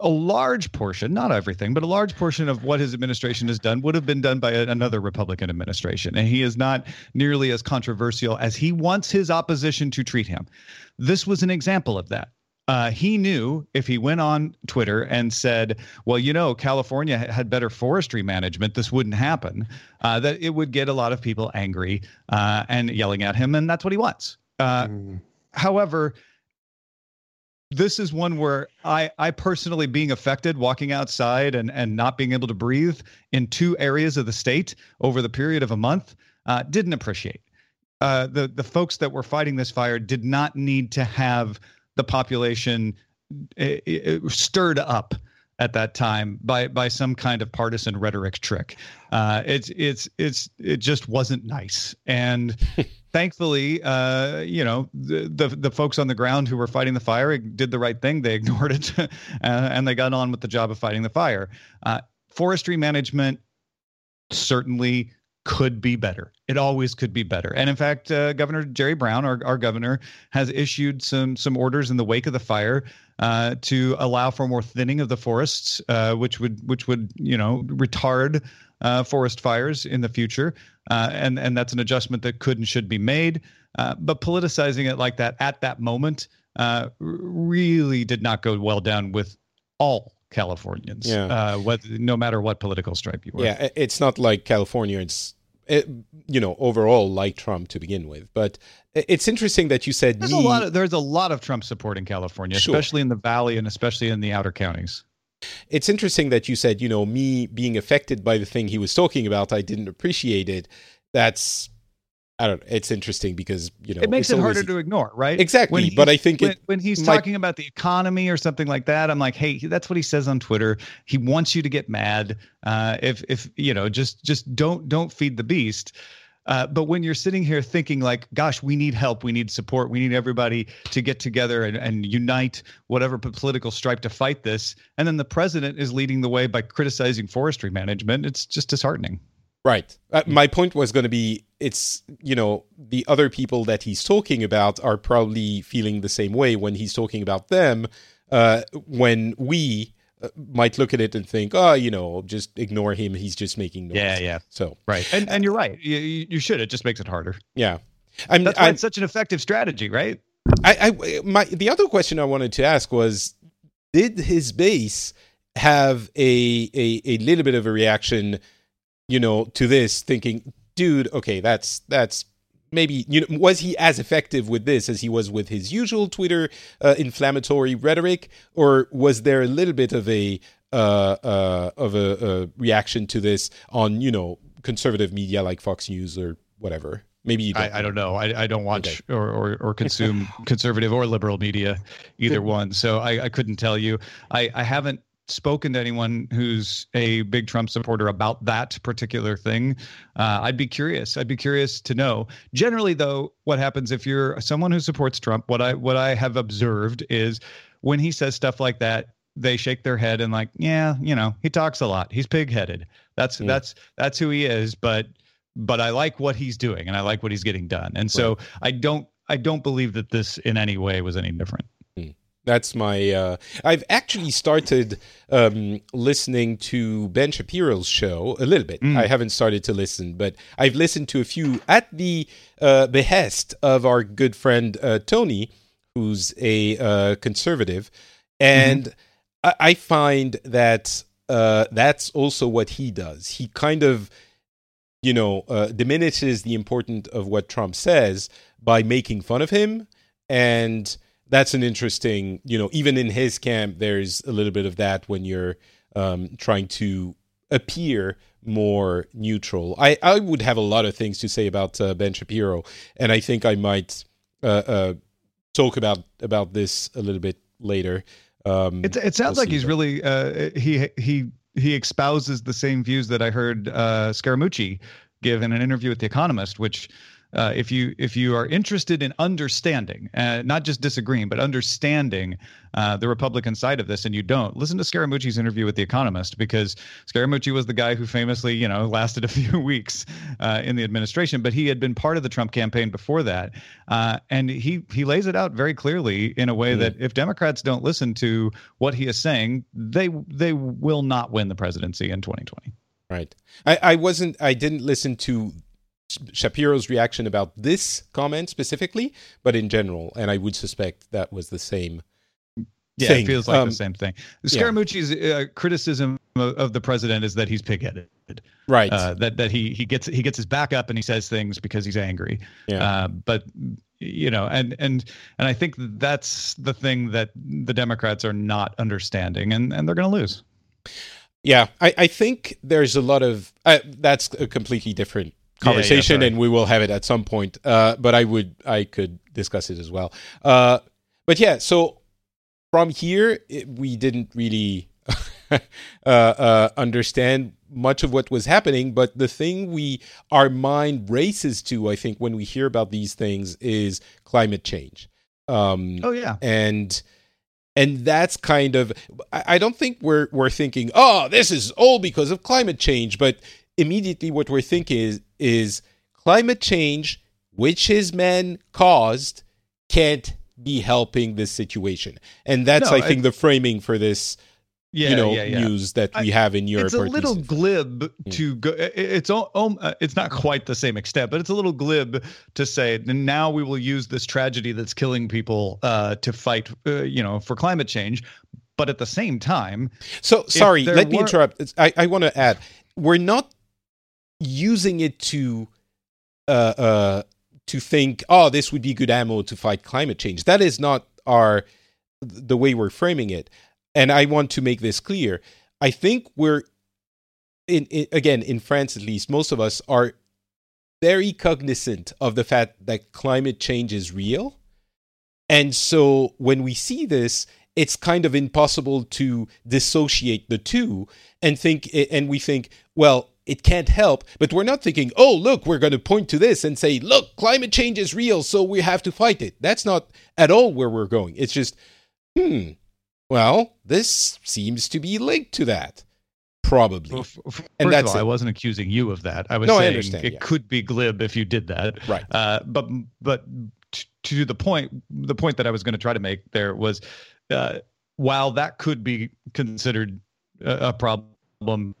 a large portion, not everything, but a large portion of what his administration has done would have been done by a, another Republican administration. And he is not nearly as controversial as he wants his opposition to treat him. This was an example of that. Uh, he knew if he went on Twitter and said, "Well, you know, California had better forestry management. This wouldn't happen." Uh, that it would get a lot of people angry uh, and yelling at him, and that's what he wants. Mm. However, this is one where I, I personally being affected walking outside and, and not being able to breathe in two areas of the state over the period of a month uh, didn't appreciate. Uh, the the folks that were fighting this fire did not need to have the population uh, uh, stirred up at that time by by some kind of partisan rhetoric trick. Uh, it's it's it's it just wasn't nice, and thankfully, uh, you know, the, the, the folks on the ground who were fighting the fire did the right thing. They ignored it, uh, and they got on with the job of fighting the fire. Uh, forestry management certainly could be better. It always could be better. And in fact, uh, Governor Jerry Brown, our, our governor, has issued some some orders in the wake of the fire uh, to allow for more thinning of the forests, which would which would you know retard uh, forest fires in the future. Uh, and and that's an adjustment that could and should be made. Uh, but politicizing it like that at that moment really did not go well down with all Californians, yeah. uh, whether, no matter what political stripe you were. Yeah, it's not like Californians, it, you know, overall like Trump to begin with. But it's interesting that you said there's a lot of there's a lot of Trump support in California, sure. especially in the Valley and especially in the outer counties. It's interesting that you said, you know, me being affected by the thing he was talking about, I didn't appreciate it. That's I don't know. It's interesting because you know it makes it harder always- to ignore, right? Exactly, but I think when, it when he's might- talking about the economy or something like that, I'm like, hey, that's what he says on Twitter. He wants you to get mad. Uh, if if you know, just just don't don't feed the beast. Uh, but when you're sitting here thinking like, gosh, we need help, we need support, we need everybody to get together and, and unite whatever political stripe to fight this, and then the president is leading the way by criticizing forestry management, it's just disheartening. Right. Uh, my point was going to be it's, you know, the other people that he's talking about are probably feeling the same way when he's talking about them. Uh, when we Uh, might look at it and think, oh, you know, just ignore him. He's just making noise. Yeah, yeah. So, Right. And and you're right. You, you you should. It just makes it harder. yeah. I'm, That's why I'm, it's such an effective strategy, right? I, I, my, the other question I wanted to ask was, did his base have a, a, a little bit of a reaction, you know, to this thinking, dude, okay, that's, that's maybe, you know, was he as effective with this as he was with his usual Twitter uh, inflammatory rhetoric? Or was there a little bit of a, uh, uh, of a, a reaction to this on, you know, conservative media like Fox News or whatever? Maybe you don't. I, I don't know. I, I don't watch Okay. or, or, or consume conservative or liberal media, either one. So I, I couldn't tell you. I, I haven't spoken to anyone who's a big Trump supporter about that particular thing. Uh, I'd be curious. I'd be curious to know. Generally, though, what happens if you're someone who supports Trump? What I what I have observed is when he says stuff like that, they shake their head and like, yeah, you know, he talks a lot. He's pig-headed. That's Mm. that's that's who he is. But but I like what he's doing and I like what he's getting done. And so I don't I don't believe that this in any way was any different. That's my. Uh, I've actually started um, listening to Ben Shapiro's show a little bit. Mm. I haven't started to listen, but I've listened to a few at the uh, behest of our good friend uh, Tony, who's a uh, conservative, and I, I find that uh, that's also what he does. He kind of, you know, uh, diminishes the importance of what Trump says by making fun of him and that's an interesting you know even in his camp there's a little bit of that when you're um, trying to appear more neutral i i would have a lot of things to say about uh, ben shapiro and i think i might uh, uh, talk about about this a little bit later um, It, it sounds we'll like he's but- really uh, he he he espouses the same views that I heard uh, Scaramucci give in an interview with The Economist, which. Uh, if you if you are interested in understanding, uh, not just disagreeing, but understanding uh, the Republican side of this, and you don't listen to Scaramucci's interview with The Economist because Scaramucci was the guy who famously, you know, lasted a few weeks uh, in the administration, but he had been part of the Trump campaign before that, uh, and he he lays it out very clearly in a way Mhm. that if Democrats don't listen to what he is saying, they they will not win the presidency in 2020. right I, I wasn't i didn't listen to shapiro's reaction about this comment specifically but in general and i would suspect that was the same Yeah, thing. it feels like Um, the same thing. Scaramucci's uh, criticism of, of the president is that he's pigheaded. right Uh, that that he he gets he gets his back up and he says things because he's angry. Yeah. Uh, but you know, and and and I think that's the thing that the Democrats are not understanding, and and they're going to lose. Yeah, I, I think there's a lot of uh, that's a completely different Yeah, yeah, conversation, and we will have it at some point. Uh, but I would I could discuss it as well. Uh, but yeah, so from here it, we didn't really uh, uh, understand much of what was happening. But the thing we our mind races to, I think, when we hear about these things is climate change. Um, Oh yeah, and and that's kind of I I don't think we're we're thinking, oh, this is all because of climate change, but immediately what we're thinking is is climate change, which his men caused, can't be helping this situation, and that's No, I think the framing for this yeah, you know yeah, yeah. news that we have in Europe. it's a little glib to go it's uh, it's not quite the same extent but it's a little glib to say "And now we will use this tragedy that's killing people uh, to fight uh, you know for climate change but at the same time So sorry, let me interrupt. It's- I, I want to add, we're not using it to uh, uh, to think, oh, this would be good ammo to fight climate change. That is not our the way we're framing it. And I want to make this clear. I think we're in, in again in France at least, most of us are very cognizant of the fact that climate change is real. And so when we see this, it's kind of impossible to dissociate the two and think and we think well it can't help but we're not thinking oh look we're going to point to this and say look climate change is real so we have to fight it that's not at all where we're going. It's just hmm well this seems to be linked to that probably. Well, f- and that's all, I wasn't accusing you of that. I was no, saying I it yeah. could be glib if you did that. Right. Uh, but but to the point the point that I was going to try to make there was uh, while that could be considered a, a problem,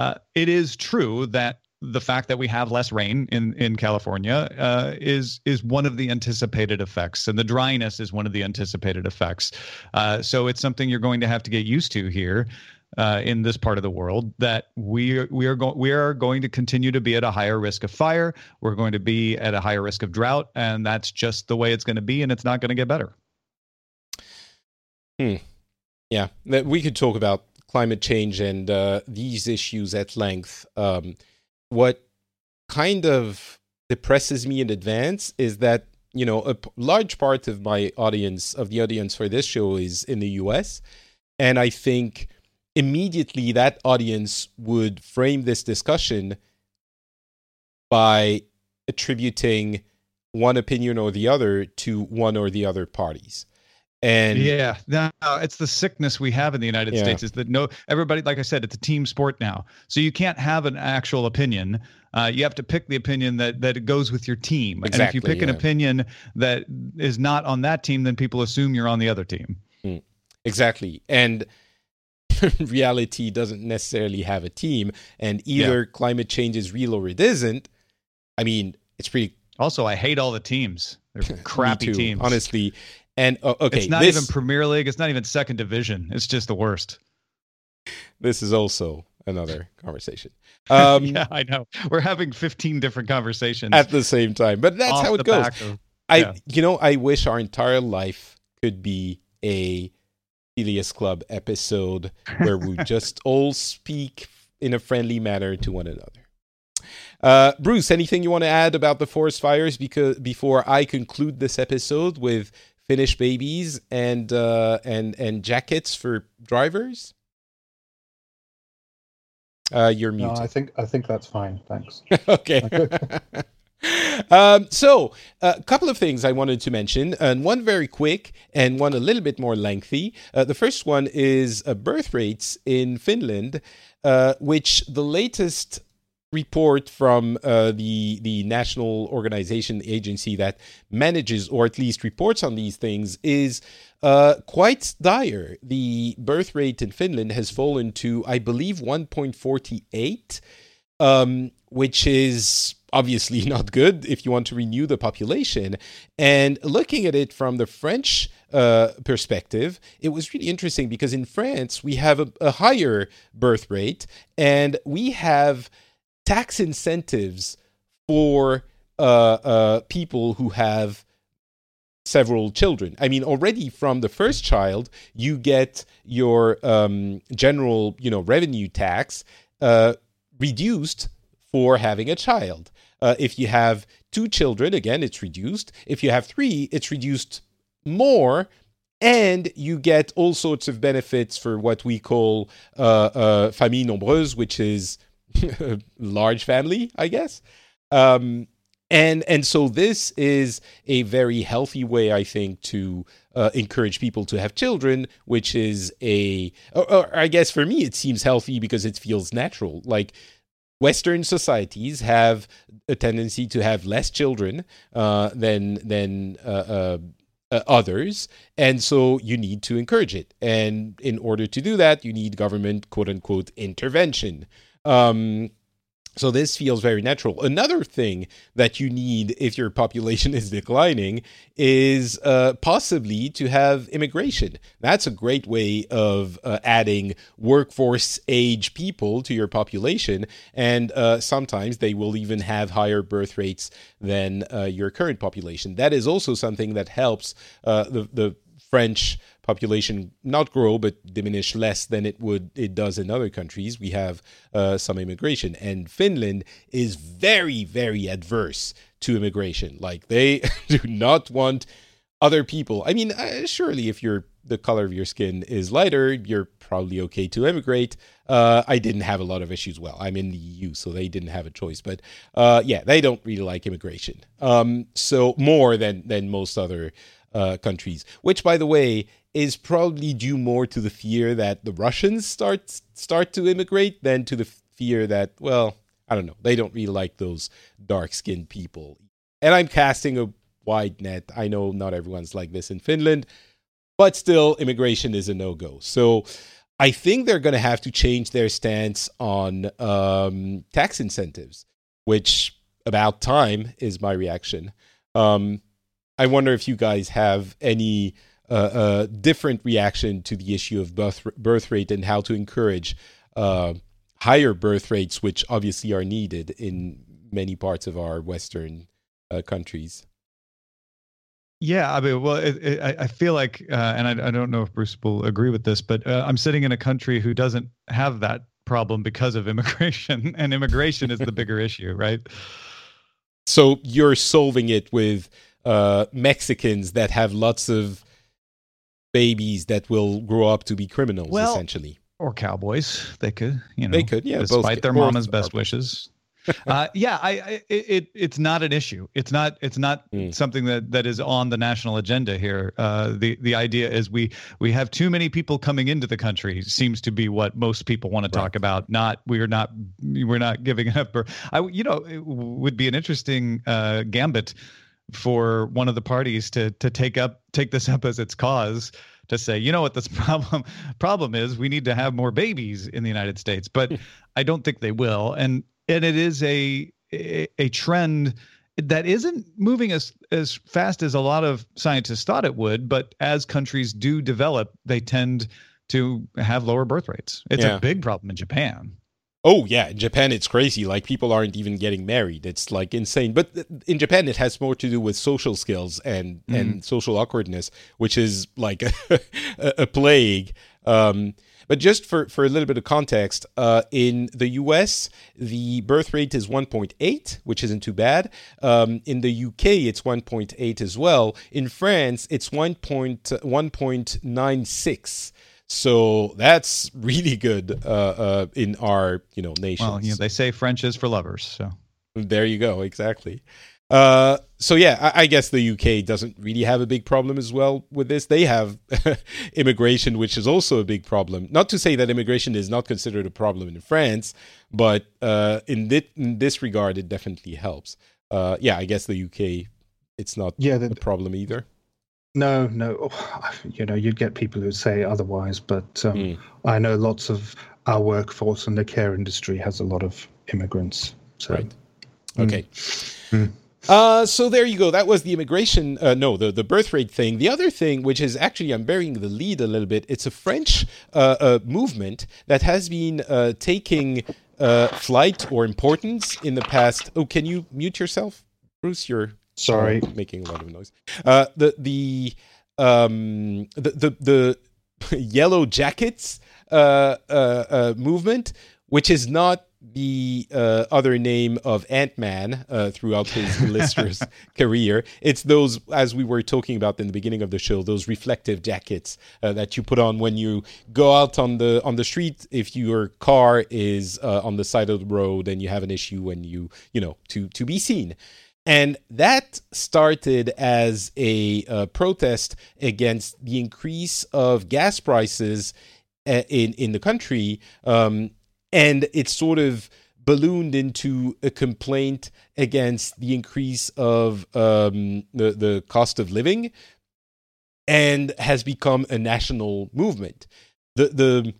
uh, it is true that the fact that we have less rain in in California uh, is is one of the anticipated effects, and the dryness is one of the anticipated effects. Uh, so it's something you're going to have to get used to here. Uh, in this part of the world, that we are, we are going we are going to continue to be at a higher risk of fire. We're going to be at a higher risk of drought, and that's just the way it's going to be, and it's not going to get better. Hmm. Yeah, we could talk about climate change and uh, these issues at length. Um, what kind of depresses me in advance is that you know a p- large part of my audience of the audience for this show is in the US, and I think immediately that audience would frame this discussion by attributing one opinion or the other to one or the other parties and yeah no it's the sickness we have in the united yeah. states is that no everybody like i said it's a team sport now so you can't have an actual opinion uh, you have to pick the opinion that that goes with your team exactly, and if you pick yeah. an opinion that is not on that team then people assume you're on the other team mm. exactly and reality doesn't necessarily have a team and either yeah. climate change is real or it isn't i mean it's pretty also i hate all the teams they're crappy teams honestly and uh, okay, it's not this, even Premier League. It's not even second division. It's just the worst. This is also another conversation. Um, yeah, I know. We're having 15 different conversations at the same time, but that's how it goes. Of, I, yeah. you know, I wish our entire life could be a Phileas Club episode where we just all speak in a friendly manner to one another. Uh, Bruce, anything you want to add about the forest fires? Because before I conclude this episode with Finnish babies and uh, and and jackets for drivers? Uh, you're muted. No, I think I think that's fine. Thanks. okay. um, so, a uh, couple of things I wanted to mention, and one very quick, and one a little bit more lengthy. Uh, the first one is uh, birth rates in Finland, uh, which the latest report from uh, the the national organization agency that manages or at least reports on these things is uh, quite dire. The birth rate in Finland has fallen to, I believe, 1.48, um, which is obviously not good if you want to renew the population. And looking at it from the French uh, perspective, it was really interesting because in France we have a, a higher birth rate and we have tax incentives for uh, uh, people who have several children. I mean, already from the first child, you get your um, general, you know, revenue tax uh, reduced for having a child. Uh, if you have two children, again, it's reduced. If you have three, it's reduced more. And you get all sorts of benefits for what we call uh, uh famille nombreuse, which is large family, I guess. Um, and and so this is a very healthy way, I think, to uh, encourage people to have children, which is a, or, or I guess for me, it seems healthy because it feels natural. Like Western societies have a tendency to have less children uh, than than uh, uh, uh, others, and so you need to encourage it. And in order to do that, you need government quote unquote intervention. Um, so this feels very natural. Another thing that you need if your population is declining is uh, possibly to have immigration. That's a great way of uh, adding workforce age people to your population, and uh, sometimes they will even have higher birth rates than uh, your current population. That is also something that helps uh, the the French population not grow but diminish less than it would it does in other countries. We have uh, some immigration, and Finland is very very adverse to immigration. Like they do not want other people. I mean, uh, surely if you're the color of your skin is lighter, you're probably okay to immigrate. Uh, I didn't have a lot of issues. Well, I'm in the EU, so they didn't have a choice. But uh, yeah, they don't really like immigration. Um, so more than than most other uh, countries, which, by the way, is probably due more to the fear that the Russians start start to immigrate than to the fear that well, I don't know, they don't really like those dark skinned people. And I'm casting a wide net. I know not everyone's like this in Finland, but still, immigration is a no go. So I think they're going to have to change their stance on um, tax incentives, which about time is my reaction. Um, I wonder if you guys have any uh, different reaction to the issue of birth, birth rate and how to encourage uh, higher birth rates, which obviously are needed in many parts of our Western uh, countries. Yeah, I mean, well, it, it, I feel like, uh, and I, I, don't know if Bruce will agree with this, but uh, I'm sitting in a country who doesn't have that problem because of immigration, and immigration is the bigger issue, right? So you're solving it with uh, Mexicans that have lots of babies that will grow up to be criminals, well, essentially, or cowboys. They could, you know, they could, yeah, despite their mama's best wishes uh, yeah, I, I, it, it's not an issue. It's not it's not mm. something that, that is on the national agenda here. Uh, the the idea is we we have too many people coming into the country seems to be what most people want to talk about. Not we're not we're not giving enough. I you know it would be an interesting uh, gambit for one of the parties to to take up take this up as its cause to say, you know what this problem problem is, we need to have more babies in the United States. But hmm. I don't think they will. And and it is a a, a trend that isn't moving as as fast as a lot of scientists thought it would. But as countries do develop, they tend to have lower birth rates. It's yeah. a big problem in Japan. Oh yeah, in Japan it's crazy. Like people aren't even getting married. It's like insane. But in Japan it has more to do with social skills and mm. and social awkwardness, which is like a, a plague. Um, but just for, for a little bit of context, uh, in the US, the birth rate is 1.8, which isn't too bad. Um, in the UK, it's 1.8 as well. In France, it's 1.96. So that's really good uh, uh, in our you know nation. Well, you know, they say French is for lovers. So there you go. Exactly. Uh, so yeah, I, I, guess the UK doesn't really have a big problem as well with this. They have immigration, which is also a big problem. Not to say that immigration is not considered a problem in France, but uh, in, this, in, this regard, it definitely helps. Uh, yeah, I guess the UK, it's not yeah, the, a problem either. No, no. You know, you'd get people who say otherwise, but um, mm. I know lots of our workforce and the care industry has a lot of immigrants. So. Right. Okay. Mm. Mm. Uh, so there you go. That was the immigration. Uh, no, the the birth rate thing. The other thing, which is actually I'm burying the lead a little bit. It's a French uh, uh movement that has been uh, taking uh, flight or importance in the past. Oh, can you mute yourself, Bruce? You're sorry making a lot of noise. the the um the the, the yellow jackets movement, which is not the uh, other name of Ant Man uh, throughout his illustrious career. It's those, as we were talking about in the beginning of the show, those reflective jackets uh, that you put on when you go out on the on the street. If your car is uh, on the side of the road and you have an issue, when you you know to to be seen. And that started as a uh, protest against the increase of gas prices uh, in in the country. Um, and it sort of ballooned into a complaint against the increase of um, the the cost of living, and has become a national movement. The the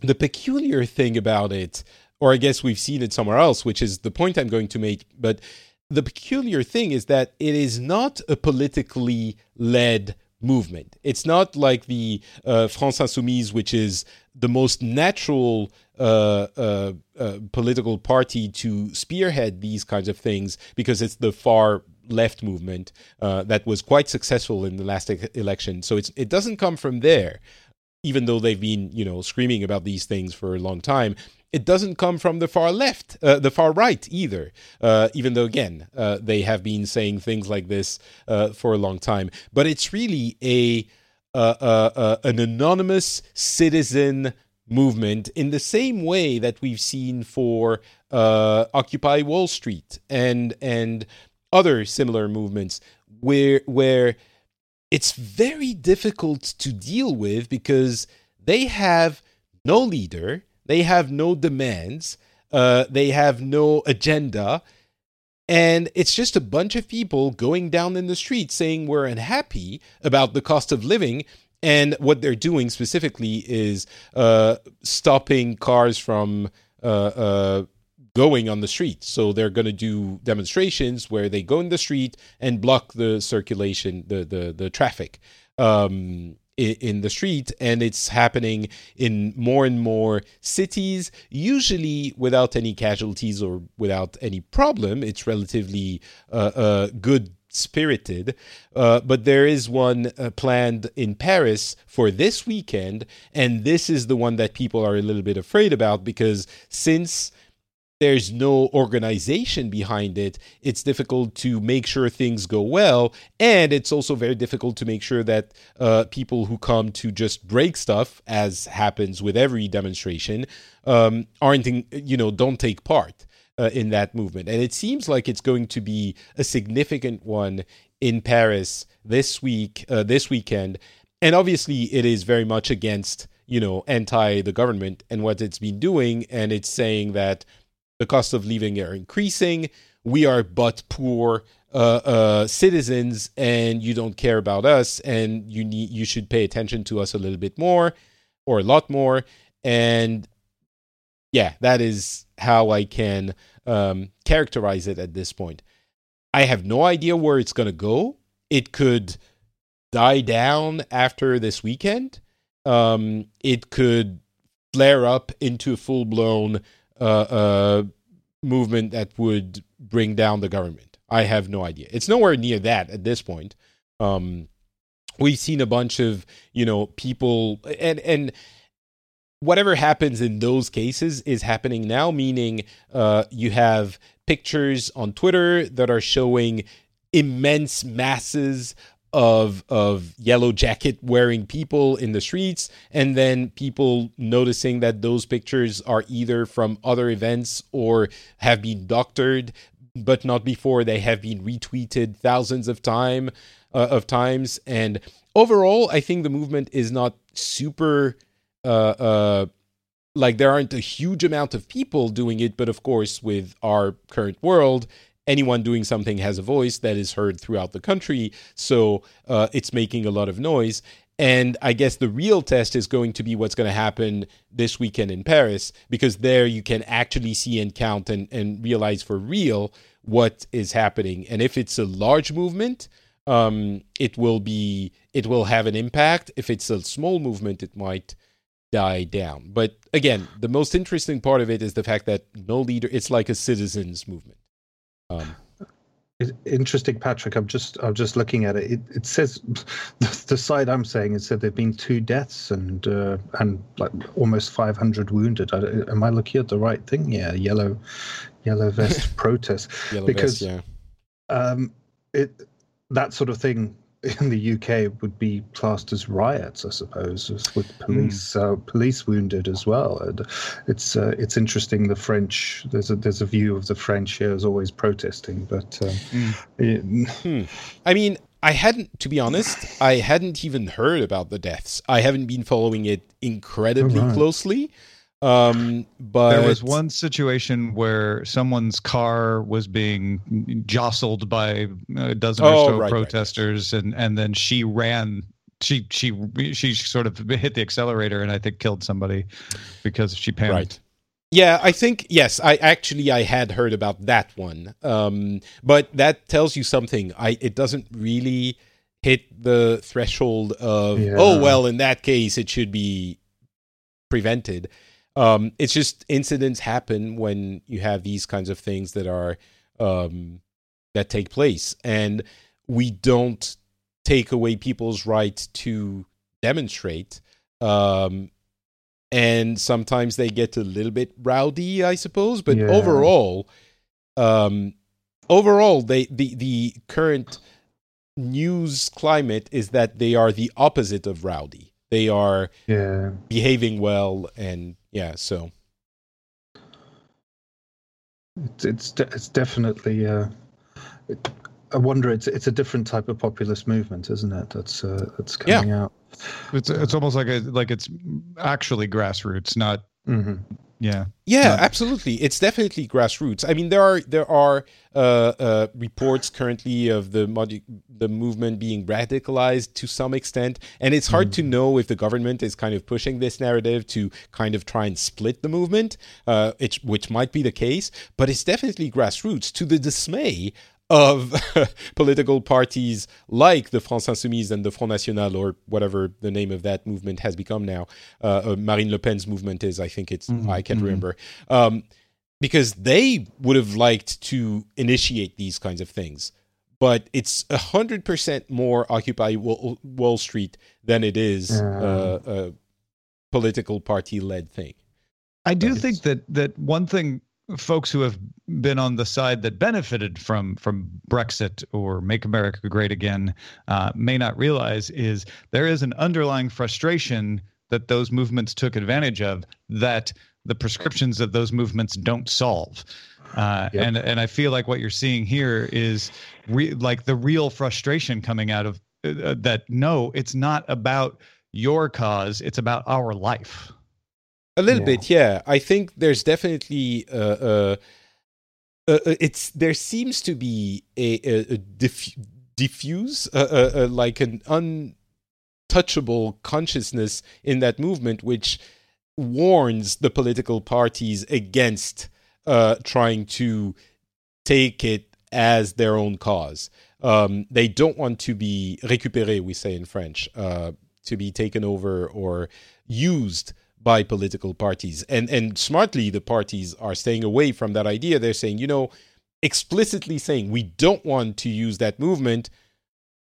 the peculiar thing about it, or I guess we've seen it somewhere else, which is the point I'm going to make, but the peculiar thing is that it is not a politically led movement. It's not like the uh, France Insoumise, which is the most natural uh, uh, uh, political party to spearhead these kinds of things because it's the far left movement uh, that was quite successful in the last e- election. So it doesn't come from there, even though they've been you know screaming about these things for a long time. It doesn't come from the far left, uh, the far right either. Uh, even though again uh, they have been saying things like this uh, for a long time, but it's really a uh, uh, an anonymous citizen movement in the same way that we've seen for Occupy Wall Street and and other similar movements where where it's very difficult to deal with because they have no leader, they have no demands, uh, they have no agenda, and it's just a bunch of people going down in the street saying we're unhappy about the cost of living and what they're doing specifically is uh, stopping cars from uh, uh, going on the street. So they're going to do demonstrations where they go in the street and block the circulation, the the the traffic. Um, in the street and it's happening in more and more cities usually without any casualties or without any problem it's relatively uh, uh, good spirited. Uh, but there is one uh, planned in Paris for this weekend, and this is the one that people are a little bit afraid about because since there's no organization behind it, it's difficult to make sure things go well. And it's also very difficult to make sure that uh, people who come to just break stuff, as happens with every demonstration, um, aren't, in, you know, don't take part uh, in that movement. And it seems like it's going to be a significant one in Paris this week, uh, this weekend. And obviously, it is very much against, you know, anti the government and what it's been doing. And it's saying that the cost of living are increasing. We are but poor uh, uh, citizens, and you don't care about us, and you need you should pay attention to us a little bit more, or a lot more. And yeah, that is how I can um, characterize it at this point. I have no idea where it's going to go. It could die down after this weekend. Um, it could flare up into a full blown uh, movement that would bring down the government. I have no idea. It's nowhere near that at this point. Um, we've seen a bunch of you know people and and whatever happens in those cases is happening now, meaning uh, you have pictures on Twitter that are showing immense masses of of yellow jacket wearing people in the streets and then people noticing that those pictures are either from other events or have been doctored but not before they have been retweeted thousands of time uh, of times. And overall i think the movement is not super uh, uh, like there aren't a huge amount of people doing it, but of course, with our current world, anyone doing something has a voice that is heard throughout the country. So uh, it's making a lot of noise. And I guess the real test is going to be what's going to happen this weekend in Paris, because there you can actually see and count and, and realize for real what is happening. And if it's a large movement, um, it will be it will have an impact. If it's a small movement, it might die down. But again, the most interesting part of it is the fact that no leader. It's like a citizens movement. Um, Interesting, Patrick. I'm just I'm just looking at it. It, it says the, the side I'm saying it said there've been two deaths and uh, and like almost 500 wounded. I, am I looking at the right thing? Yeah, yellow yellow vest protest. Yellow because vest, yeah. um, it that sort of thing in the UK would be classed as riots, I suppose, with police mm. uh, police wounded as well. And it's uh, it's interesting. The French there's a there's a view of the French here as always protesting, but um, mm. it, hmm. I mean. I hadn't, to be honest, I hadn't even heard about the deaths. I haven't been following it incredibly right. closely. Um, but there was one situation where someone's car was being jostled by a dozen oh, or so right, protesters, right. and and then she ran. She she she sort of hit the accelerator and I think killed somebody because she panicked. Right. Yeah, I think yes. I actually I had heard about that one, um, but that tells you something. I it doesn't really hit the threshold of yeah. oh well. In that case, it should be prevented. Um, it's just incidents happen when you have these kinds of things that are um, that take place, and we don't take away people's right to demonstrate. Um, and sometimes they get a little bit rowdy, I suppose. But Yeah. overall, um, overall, they the the current news climate is that they are the opposite of rowdy. They are Yeah. behaving well, and yeah. So It's it's, de- it's definitely. Uh, it, I wonder. It's it's a different type of populist movement, isn't it? That's uh, that's Yeah. coming out. It's it's almost like a like it's actually grassroots, not hmm yeah. Yeah, absolutely. It's definitely grassroots. I mean, there are there are uh, uh, reports currently of the modi- the movement being radicalized to some extent, and it's hard to know if the government is kind of pushing this narrative to kind of try and split the movement, uh, it, which might be the case. But it's definitely grassroots to the dismay of political parties like the France Insoumise and the Front National, or whatever the name of that movement has become now. Uh, uh, Marine Le Pen's movement is, I think it's, I can't remember. Um, because they would have liked to initiate these kinds of things. But it's a hundred percent more Occupy Wall, Wall Street than it is uh, a political party led thing. I do think that that one thing folks who have been on the side that benefited from from Brexit or Make America Great Again uh, may not realize is there is an underlying frustration that those movements took advantage of that the prescriptions of those movements don't solve. Uh, Yep. And and I feel like what you're seeing here is re- like the real frustration coming out of uh, that. No, it's not about your cause; it's about our life. A little Yeah. bit, yeah. I think there's definitely uh, uh, uh, uh, it's there seems to be a, a, a diff- diffuse, uh, uh, uh, like an untouchable consciousness in that movement, which warns the political parties against uh, trying to take it as their own cause. Um, they don't want to be récupéré, we say in French, uh, to be taken over or used by political parties. And and smartly, the parties are staying away from that idea. They're saying, you know, explicitly saying we don't want to use that movement,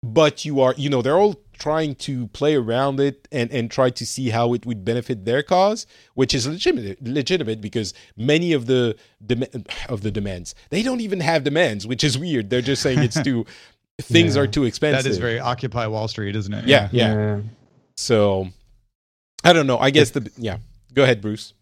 but you are, you know, they're all trying to play around it and and try to see how it would benefit their cause, which is legitimate legitimate because many of the dem- of the demands they don't even have demands, which is weird. They're just saying it's too things Yeah. are too expensive. That is very Occupy Wall Street, isn't it? Yeah, yeah. So I don't know. I guess the yeah. Go ahead, Bruce.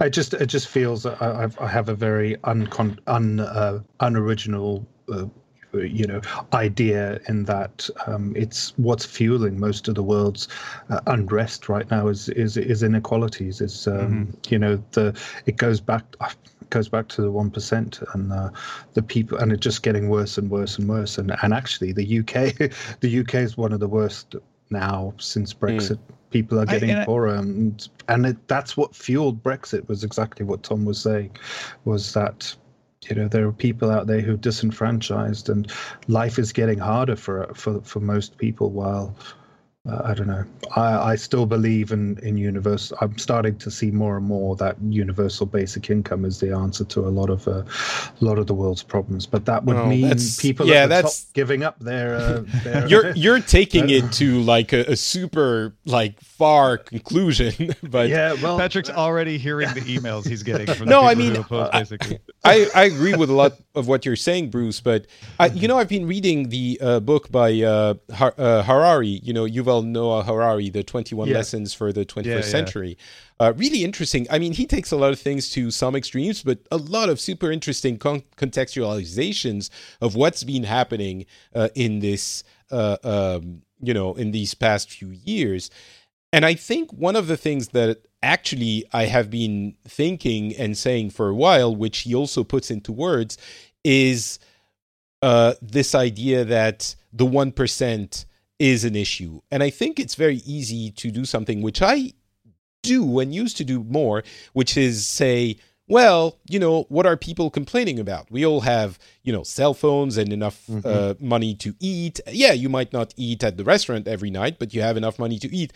I just it just feels I, I've, a very uncon un uh, unoriginal. Uh, you know, idea in that um, it's what's fueling most of the world's uh, unrest right now is is is inequalities. Is um, you know the it goes back it goes back to the one percent and uh, the people and it's just getting worse and worse and worse. And and actually the UK the UK is one of the worst now since Brexit. Hmm. People are I- getting and I- poorer, and and it, that's what fueled Brexit. Was exactly what Tom was saying, was that you know there are people out there who are disenfranchised, and life is getting harder for for for most people. While uh, I don't know, I I still believe in in universal. I'm starting to see more and more that universal basic income is the answer to a lot of uh, a lot of the world's problems. But that would Well, mean people yeah, at the that's- top giving up their uh, their You're you're taking it to like a, a super like far conclusion, but yeah. Well, Patrick's already hearing the emails he's getting from No, the I mean, who oppose uh, basically. I, I agree with a lot of what you're saying, Bruce. But I, you know, I've been reading the uh, book by uh, Har- uh, Harari. You know, Yuval Noah Harari, the 21 Yeah. Lessons for the 21st Yeah, yeah. Century. Uh, really interesting. I mean, he takes a lot of things to some extremes, but a lot of super interesting con- contextualizations of what's been happening uh, in this, uh, um, you know, in these past few years. And I think one of the things that actually I have been thinking and saying for a while, which he also puts into words, is uh, this idea that the 1% is an issue. And I think it's very easy to do something which I do and used to do more, which is say, well, you know, what are people complaining about? We all have, you know, cell phones and enough uh, money to eat. Yeah, you might not eat at the restaurant every night, but you have enough money to eat.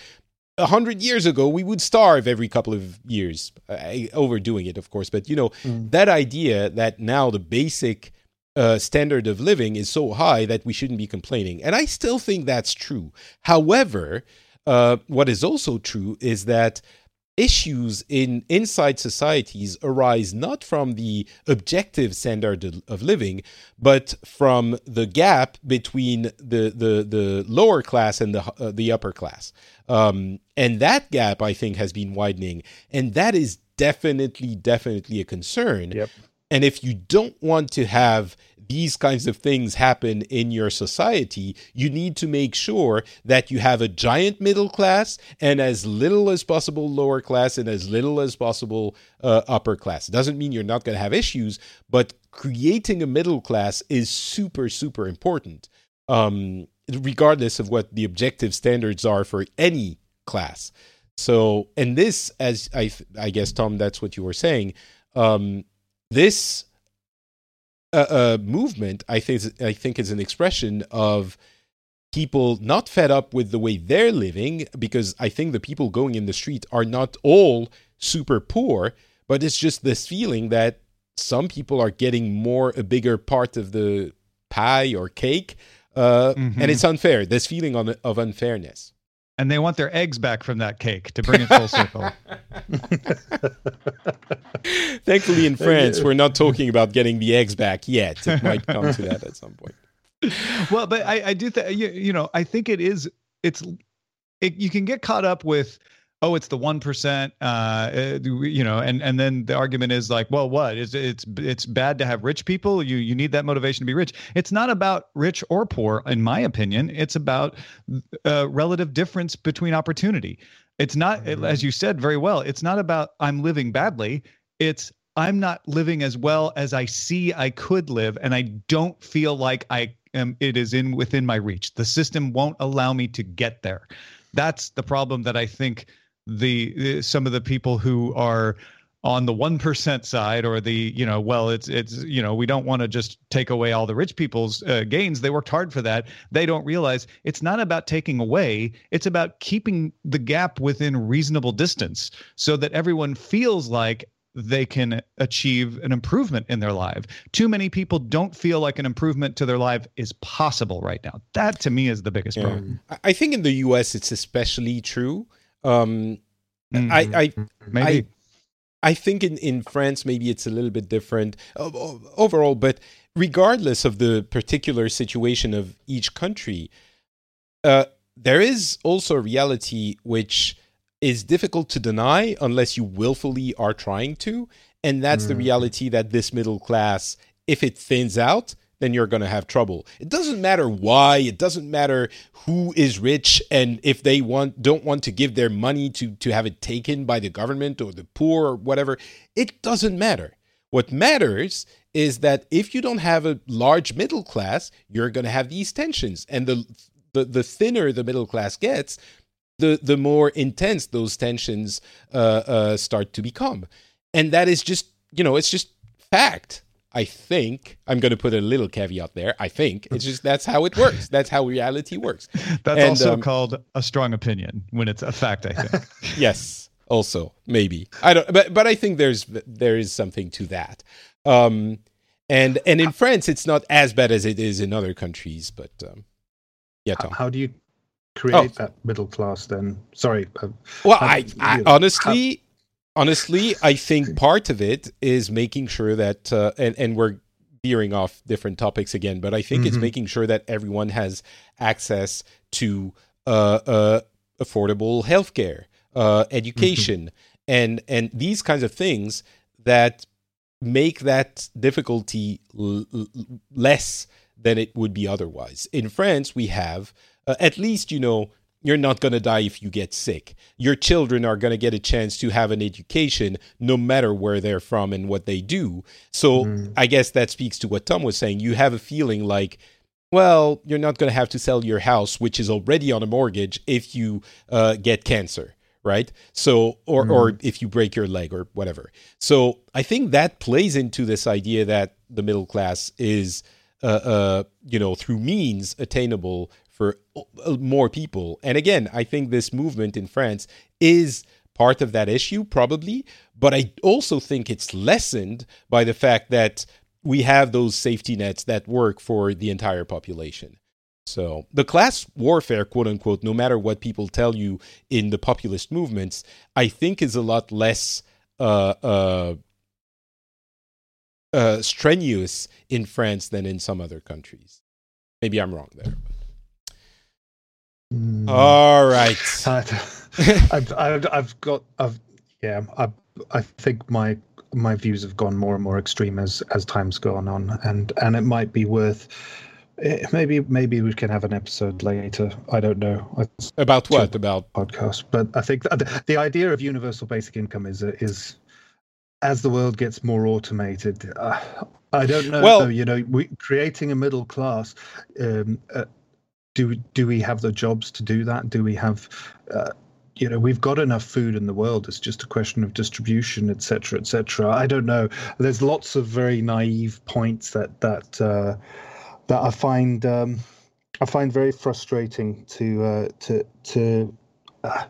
A hundred years ago, we would starve every couple of years. I, overdoing it, of course, but you know, that idea that now the basic uh, standard of living is so high that we shouldn't be complaining. And I still think that's true. However, uh, what is also true is that issues in inside societies arise not from the objective standard of living but from the gap between the the, the lower class and the uh, the upper class. Um, and that gap i think has been widening. And that is definitely definitely a concern. Yep. And if you don't want to have these kinds of things happen in your society, you need to make sure that you have a giant middle class and as little as possible lower class and as little as possible uh, upper class. It doesn't mean you're not going to have issues, but creating a middle class is super, super important, um, regardless of what the objective standards are for any class. So, and this, as I, I guess, Tom, that's what you were saying. Um, this uh, uh, movement, I think, I think is an expression of people not fed up with the way they're living, because I think the people going in the street are not all super poor, but it's just this feeling that some people are getting more a bigger part of the pie or cake, uh, Mhm. and it's unfair. This feeling on, of unfairness. And they want their eggs back from that cake to bring it full circle. Thankfully, in France, we're not talking about getting the eggs back yet. It might come to that at some point. well, but I, I do think you, you know I think it is it's it, you can get caught up with oh it's the one percent uh, uh you know and and then the argument is like well what? Is it's it's bad to have rich people? You you need that motivation to be rich. It's not about rich or poor in my opinion. It's about uh, relative difference between opportunity. It's not as you said very well it's not about i'm living badly. It's i'm not living as well as i see i could live and i don't feel like i am it is in within my reach. The system won't allow me to get there. That's the problem that i think the, some of the people who are on the 1% side or the you know well it's it's you know we don't want to just take away all the rich people's uh, gains they worked hard for that they don't realize it's not about taking away it's about keeping the gap within reasonable distance so that everyone feels like they can achieve an improvement in their life. Too many people don't feel like an improvement to their life is possible right now. That to me is the biggest problem. I think in the US it's especially true. Um, I, I Maybe. I think in, in France, maybe it's a little bit different overall, but regardless of the particular situation of each country, uh, there is also a reality which is difficult to deny unless you willfully are trying to. And that's the reality that this middle class, if it thins out, then you're going to have trouble. It doesn't matter why, it doesn't matter who is rich and if they want don't want to give their money to to have it taken by the government or the poor or whatever. It doesn't matter. What matters is that if you don't have a large middle class, you're going to have these tensions and the the, the thinner the middle class gets, the the more intense those tensions uh, uh, start to become, and that is just you know it's just fact. I think I'm going to put a little caveat there. I think it's just that's how it works. That's how reality works. That's And, also um, called a strong opinion when it's a fact, I think. yes also maybe i don't but but i think there's there is something to that um and and in france it's not as bad as it is in other countries but um yeah Tom. How do you create that middle class then? Sorry. Uh, well how I, I you- honestly honestly i think part of it is making sure that uh, and and we're veering off different topics again but i think it's Mhm. making sure that everyone has access to uh, uh affordable healthcare uh education and and these kinds of things that make that difficulty l- l- less than it would be otherwise. In France, we have uh, at least you know you're not going to die if you get sick. Your children are going to get a chance to have an education no matter where they're from and what they do. So Mm. I guess that speaks to what Tom was saying. You have a feeling like well, you're not going to have to sell your house, which is already on a mortgage, if you uh, get cancer, right? So, or or if you break your leg or whatever. So, I think that plays into this idea that the middle class is, uh, uh, you know, through means attainable for uh, more people. And again, I think this movement in France is part of that issue, probably. But I also think it's lessened by the fact that we have those safety nets that work for the entire population. So the class warfare, quote unquote, no matter what people tell you in the populist movements, I think is a lot less uh, uh, uh, strenuous in France than in some other countries. Maybe I'm wrong there. Mm. All right. I've, I've, I've got, I've, yeah, I, I think my my views have gone more and more extreme as as time's gone on, and and it might be worth. Eh, maybe maybe we can have an episode later. I don't know about what about podcast, but I think the, the idea of universal basic income is is as the world gets more automated. Uh, I don't know. Well, though, you know, we, creating a middle class. Um, uh, do do we have the jobs to do that? Do we have uh, you know we've got enough food in the world. It's just a question of distribution etc etc i don't know. There's lots of very naive points that that uh, that i find um, i find very frustrating to uh, to to uh,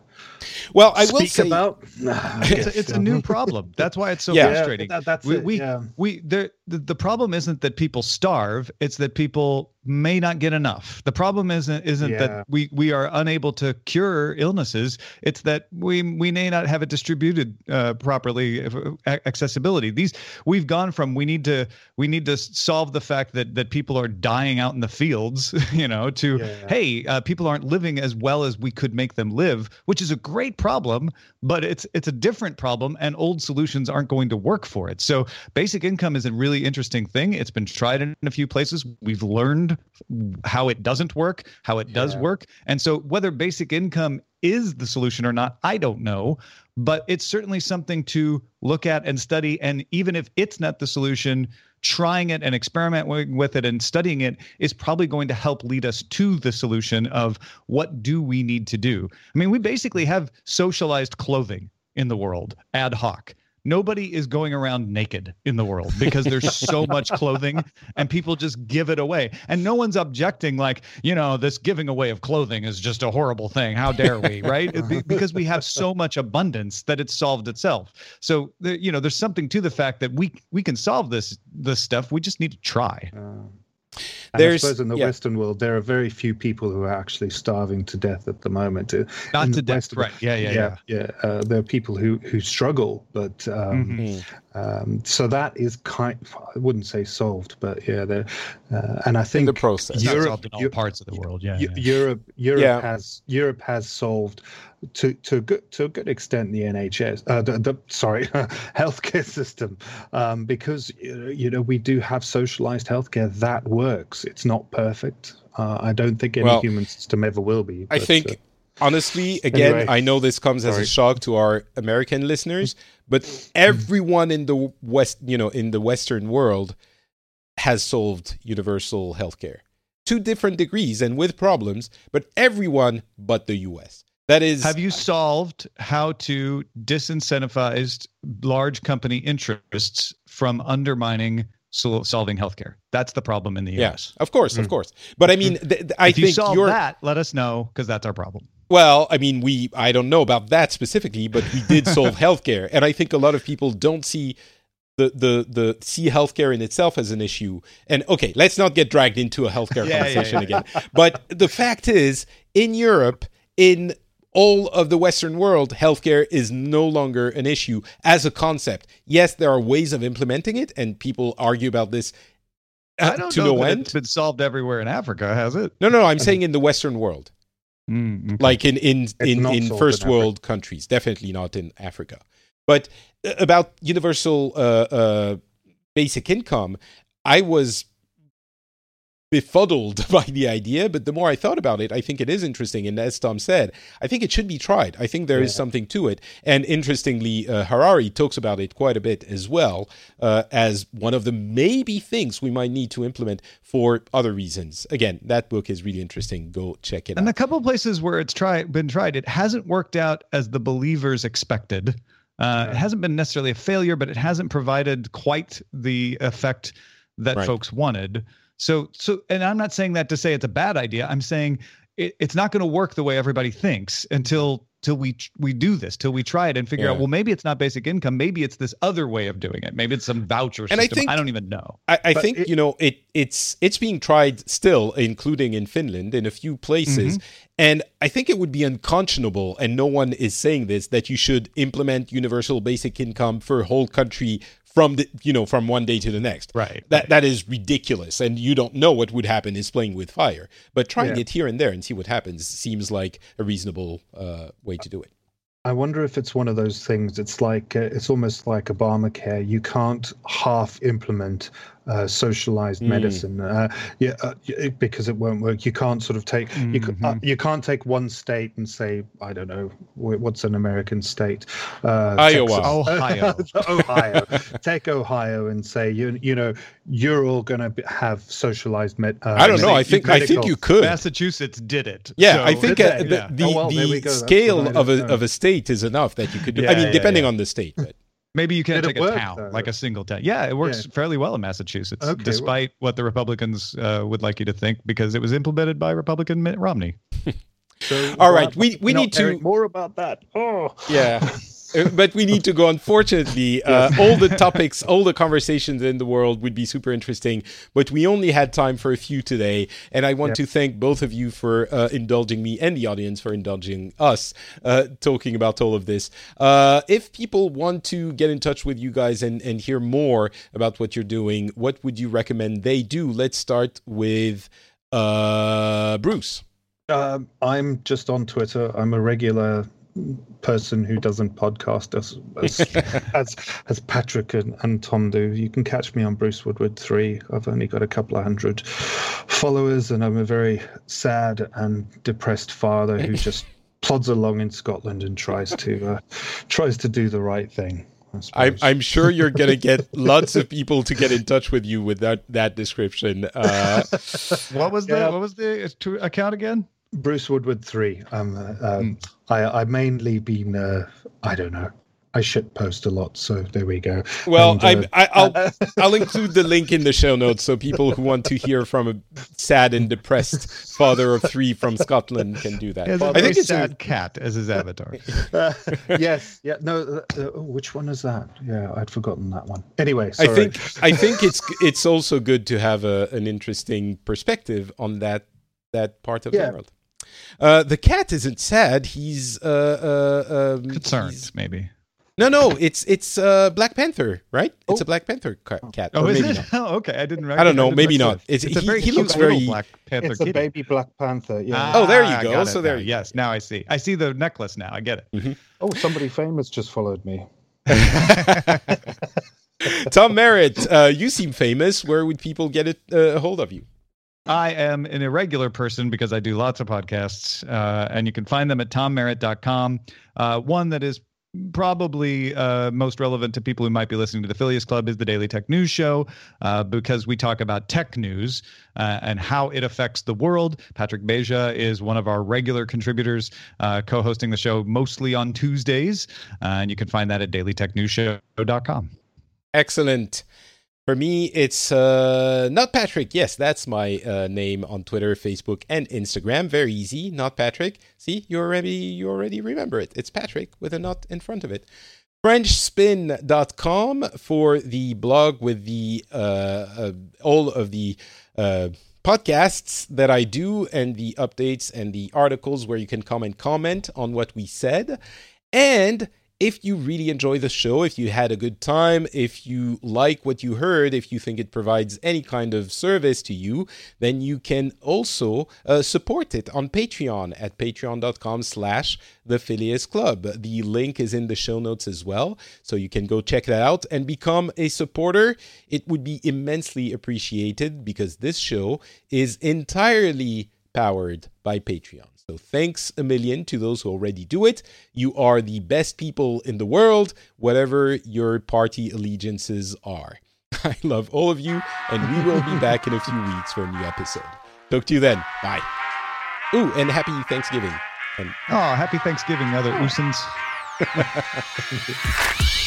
well, I will say about it's, a, it's a new problem. That's why it's so yeah, frustrating. That, that's we, it, we, yeah. we the, the problem isn't that people starve; it's that people may not get enough. The problem isn't isn't yeah. that we we are unable to cure illnesses. It's that we we may not have it distributed uh, properly. Uh, accessibility. These we've gone from we need to we need to solve the fact that that people are dying out in the fields, you know, to yeah. hey, uh, people aren't living as well as we could make them live, which is a great problem, but it's it's a different problem, and old solutions aren't going to work for it. So basic income is a really interesting thing. It's been tried in a few places. We've learned how it doesn't work, how it does work. And so whether basic income is the solution or not, I don't know, but it's certainly something to look at and study and even if it's not the solution, trying it and experimenting with it and studying it is probably going to help lead us to the solution of what do we need to do. I mean, we basically have socialized clothing in the world ad hoc nobody is going around naked in the world because there's so much clothing and people just give it away. And no one's objecting like you know this giving away of clothing is just a horrible thing. How dare we right? Because we have so much abundance that it's solved itself. So you know there's something to the fact that we we can solve this this stuff. We just need to try. Uh. There's, I suppose in the yeah. Western world, there are very few people who are actually starving to death at the moment. Not in to death, Western, right? Yeah, yeah, yeah. Yeah, yeah. Uh, there are people who who struggle, but um, mm-hmm. um, so that is kind. I wouldn't say solved, but yeah, there. Uh, and I think in the process, Europe, in all parts of the world. Yeah, yeah. Europe, Europe has Europe has solved to to a good to a good extent the NHS, uh, the, the sorry, healthcare system, um, because you know we do have socialized healthcare that works. It's not perfect. Uh, I don't think any well, human system ever will be. But, I think. Uh, honestly, again, anyway, I know this comes sorry. as a shock to our American listeners, but everyone in the West, you know, in the Western world has solved universal healthcare to different degrees and with problems, but everyone but the US. That is. Have you solved how to disincentivize large company interests from undermining solving healthcare? That's the problem in the U.S. Yeah, of course, mm of course. But I mean, th- th- I if think you solve that, let us know because that's our problem. Well, I mean, we I don't know about that specifically, but we did solve healthcare, and I think a lot of people don't see the the the see healthcare in itself as an issue. And okay, let's not get dragged into a healthcare yeah, conversation yeah. again. But the fact is, in Europe, in all of the Western world, healthcare is no longer an issue as a concept. Yes, there are ways of implementing it, and people argue about this uh, I don't to know no end. It's been solved everywhere in Africa, has it? No, no, I'm saying in the Western world. Mm, okay. Like in in it's in, in first in world countries, definitely not in Africa. But uh, about universal uh, uh, basic income, I was befuddled by the idea, but the more I thought about it, I think it is interesting. And as Tom said, I think it should be tried. I think there yeah. is something to it. And interestingly, uh, Harari talks about it quite a bit as well uh, as one of the maybe things we might need to implement for other reasons. Again, that book is really interesting. Go check it and out. And a couple places where it's tried, been tried, it hasn't worked out as the believers expected. Uh, It hasn't been necessarily a failure, but it hasn't provided quite the effect that right. folks wanted. So, so, and I'm not saying that to say it's a bad idea. I'm saying it, it's not going to work the way everybody thinks until till we we do this, till we try it and figure Yeah. out. Well, maybe it's not basic income. Maybe it's this other way of doing it. Maybe it's some voucher And I think- I don't even know. I, I think it- you know it. It's it's being tried still, including in Finland, in a few places. Mm-hmm. And I think it would be unconscionable, and no one is saying this, that you should implement universal basic income for a whole country from the you know from one day to the next. Right, That right. that is ridiculous, and you don't know what would happen. Is playing with fire, but trying Yeah. it here and there and see what happens seems like a reasonable uh, way to do it. I wonder if it's one of those things. It's like uh, it's almost like Obamacare. You can't half implement uh, socialized Mm. medicine, uh, yeah, uh, because it won't work. You can't sort of take you c- uh, you can't take one state and say I don't know what's an American state, uh, Iowa. Texas. Ohio. Ohio. Take Ohio and say you you know you're all going to have socialized med. Uh, I don't know. I med- think I think you could. Massachusetts did it. Yeah, So- I think uh, the, Yeah. the, Oh, well, the we go. That's scale of a of a state is enough that you could do. I mean, yeah, depending yeah. on the state. But Maybe you can't Did it take a work, town, though? like a single town. Yeah, it works Yeah. fairly well in Massachusetts, Okay, well- despite what the Republicans uh, would like you to think, because it was implemented by Republican Mitt Romney. So, All right, we- we No, need to- Eric, more about that. Oh, yeah. Uh, but we need to go. Unfortunately, uh, all the topics, all the conversations in the world would be super interesting, but we only had time for a few today. And I want to thank both of you for uh, indulging me and the audience for indulging us uh, talking about all of this. Uh, if people want to get in touch with you guys and, and hear more about what you're doing, what would you recommend they do? Let's start with uh, Bruce. Um, I'm just on Twitter. I'm a regular person who doesn't podcast as as as, as Patrick and, and Tom do. You can catch me on Bruce Woodward three. I've only got a couple of hundred followers, and I'm a very sad and depressed father who just plods along in Scotland and tries to uh, tries to do the right thing. I I'm. I'm sure you're going to get lots of people to get in touch with you with that, that description. Uh, What was the Yeah. what was the account again? Bruce Woodward three. Um, uh, um, I I mainly been uh, I don't know. I shit post a lot, so there we go. well, And, uh, I'm, I, I'll I'll include the link in the show notes so people who want to hear from a sad and depressed father of three from Scotland can do that. He has a I think it's a, sad cat as his avatar. uh, yes, yeah, no. Uh, uh, which one is that? Yeah, I'd forgotten that one. Anyway, I think I think it's it's also good to have a, an interesting perspective on that that part of Yeah. the world. Uh, the cat isn't sad. He's uh, uh, um, Concerned, he's- maybe. No, no, it's it's uh, Black Panther, right? It's Oh. a Black Panther ca- cat. Oh, is maybe it? not. Oh, okay. I didn't. I don't know, maybe not. It's- It's, a he- very he looks very- Black Panther it's a kitty. baby Black Panther. Yeah. Ah, Oh, there you go. So there now. you. Yes, now I see. I see the necklace now. I get it. Oh, somebody famous just followed me. Tom Merritt, uh, you seem famous. Where would people get it, uh, a hold of you? I am an irregular person because I do lots of podcasts, uh, and you can find them at tommerritt.com. Uh, one that is probably uh, most relevant to people who might be listening to the Phileas Club is the Daily Tech News Show, uh, because we talk about tech news uh, and how it affects the world. Patrick Beja is one of our regular contributors, uh, co-hosting the show mostly on Tuesdays, uh, and you can find that at dailytechnewsshow.com. Excellent. For me, it's uh, not Patrick. Yes, that's my uh, name on Twitter, Facebook, and Instagram. Very easy. Not Patrick. See, you already you already remember it. It's Patrick with a not in front of it. FrenchSpin.com for the blog with the uh, uh, all of the uh, podcasts that I do and the updates and the articles where you can come and comment on what we said. And if you really enjoy the show, if you had a good time, if you like what you heard, if you think it provides any kind of service to you, then you can also uh, support it on Patreon at patreon.com slash the Phileas Club. The link is in the show notes as well, so you can go check that out and become a supporter. It would be immensely appreciated because this show is entirely powered by Patreon. So thanks a million to those who already do it. You are the best people in the world, whatever your party allegiances are. I love all of you, and we will be back in a few weeks for a new episode. Talk to you then. Bye. Ooh, and happy Thanksgiving. And Oh, happy Thanksgiving, other oh. Oosins.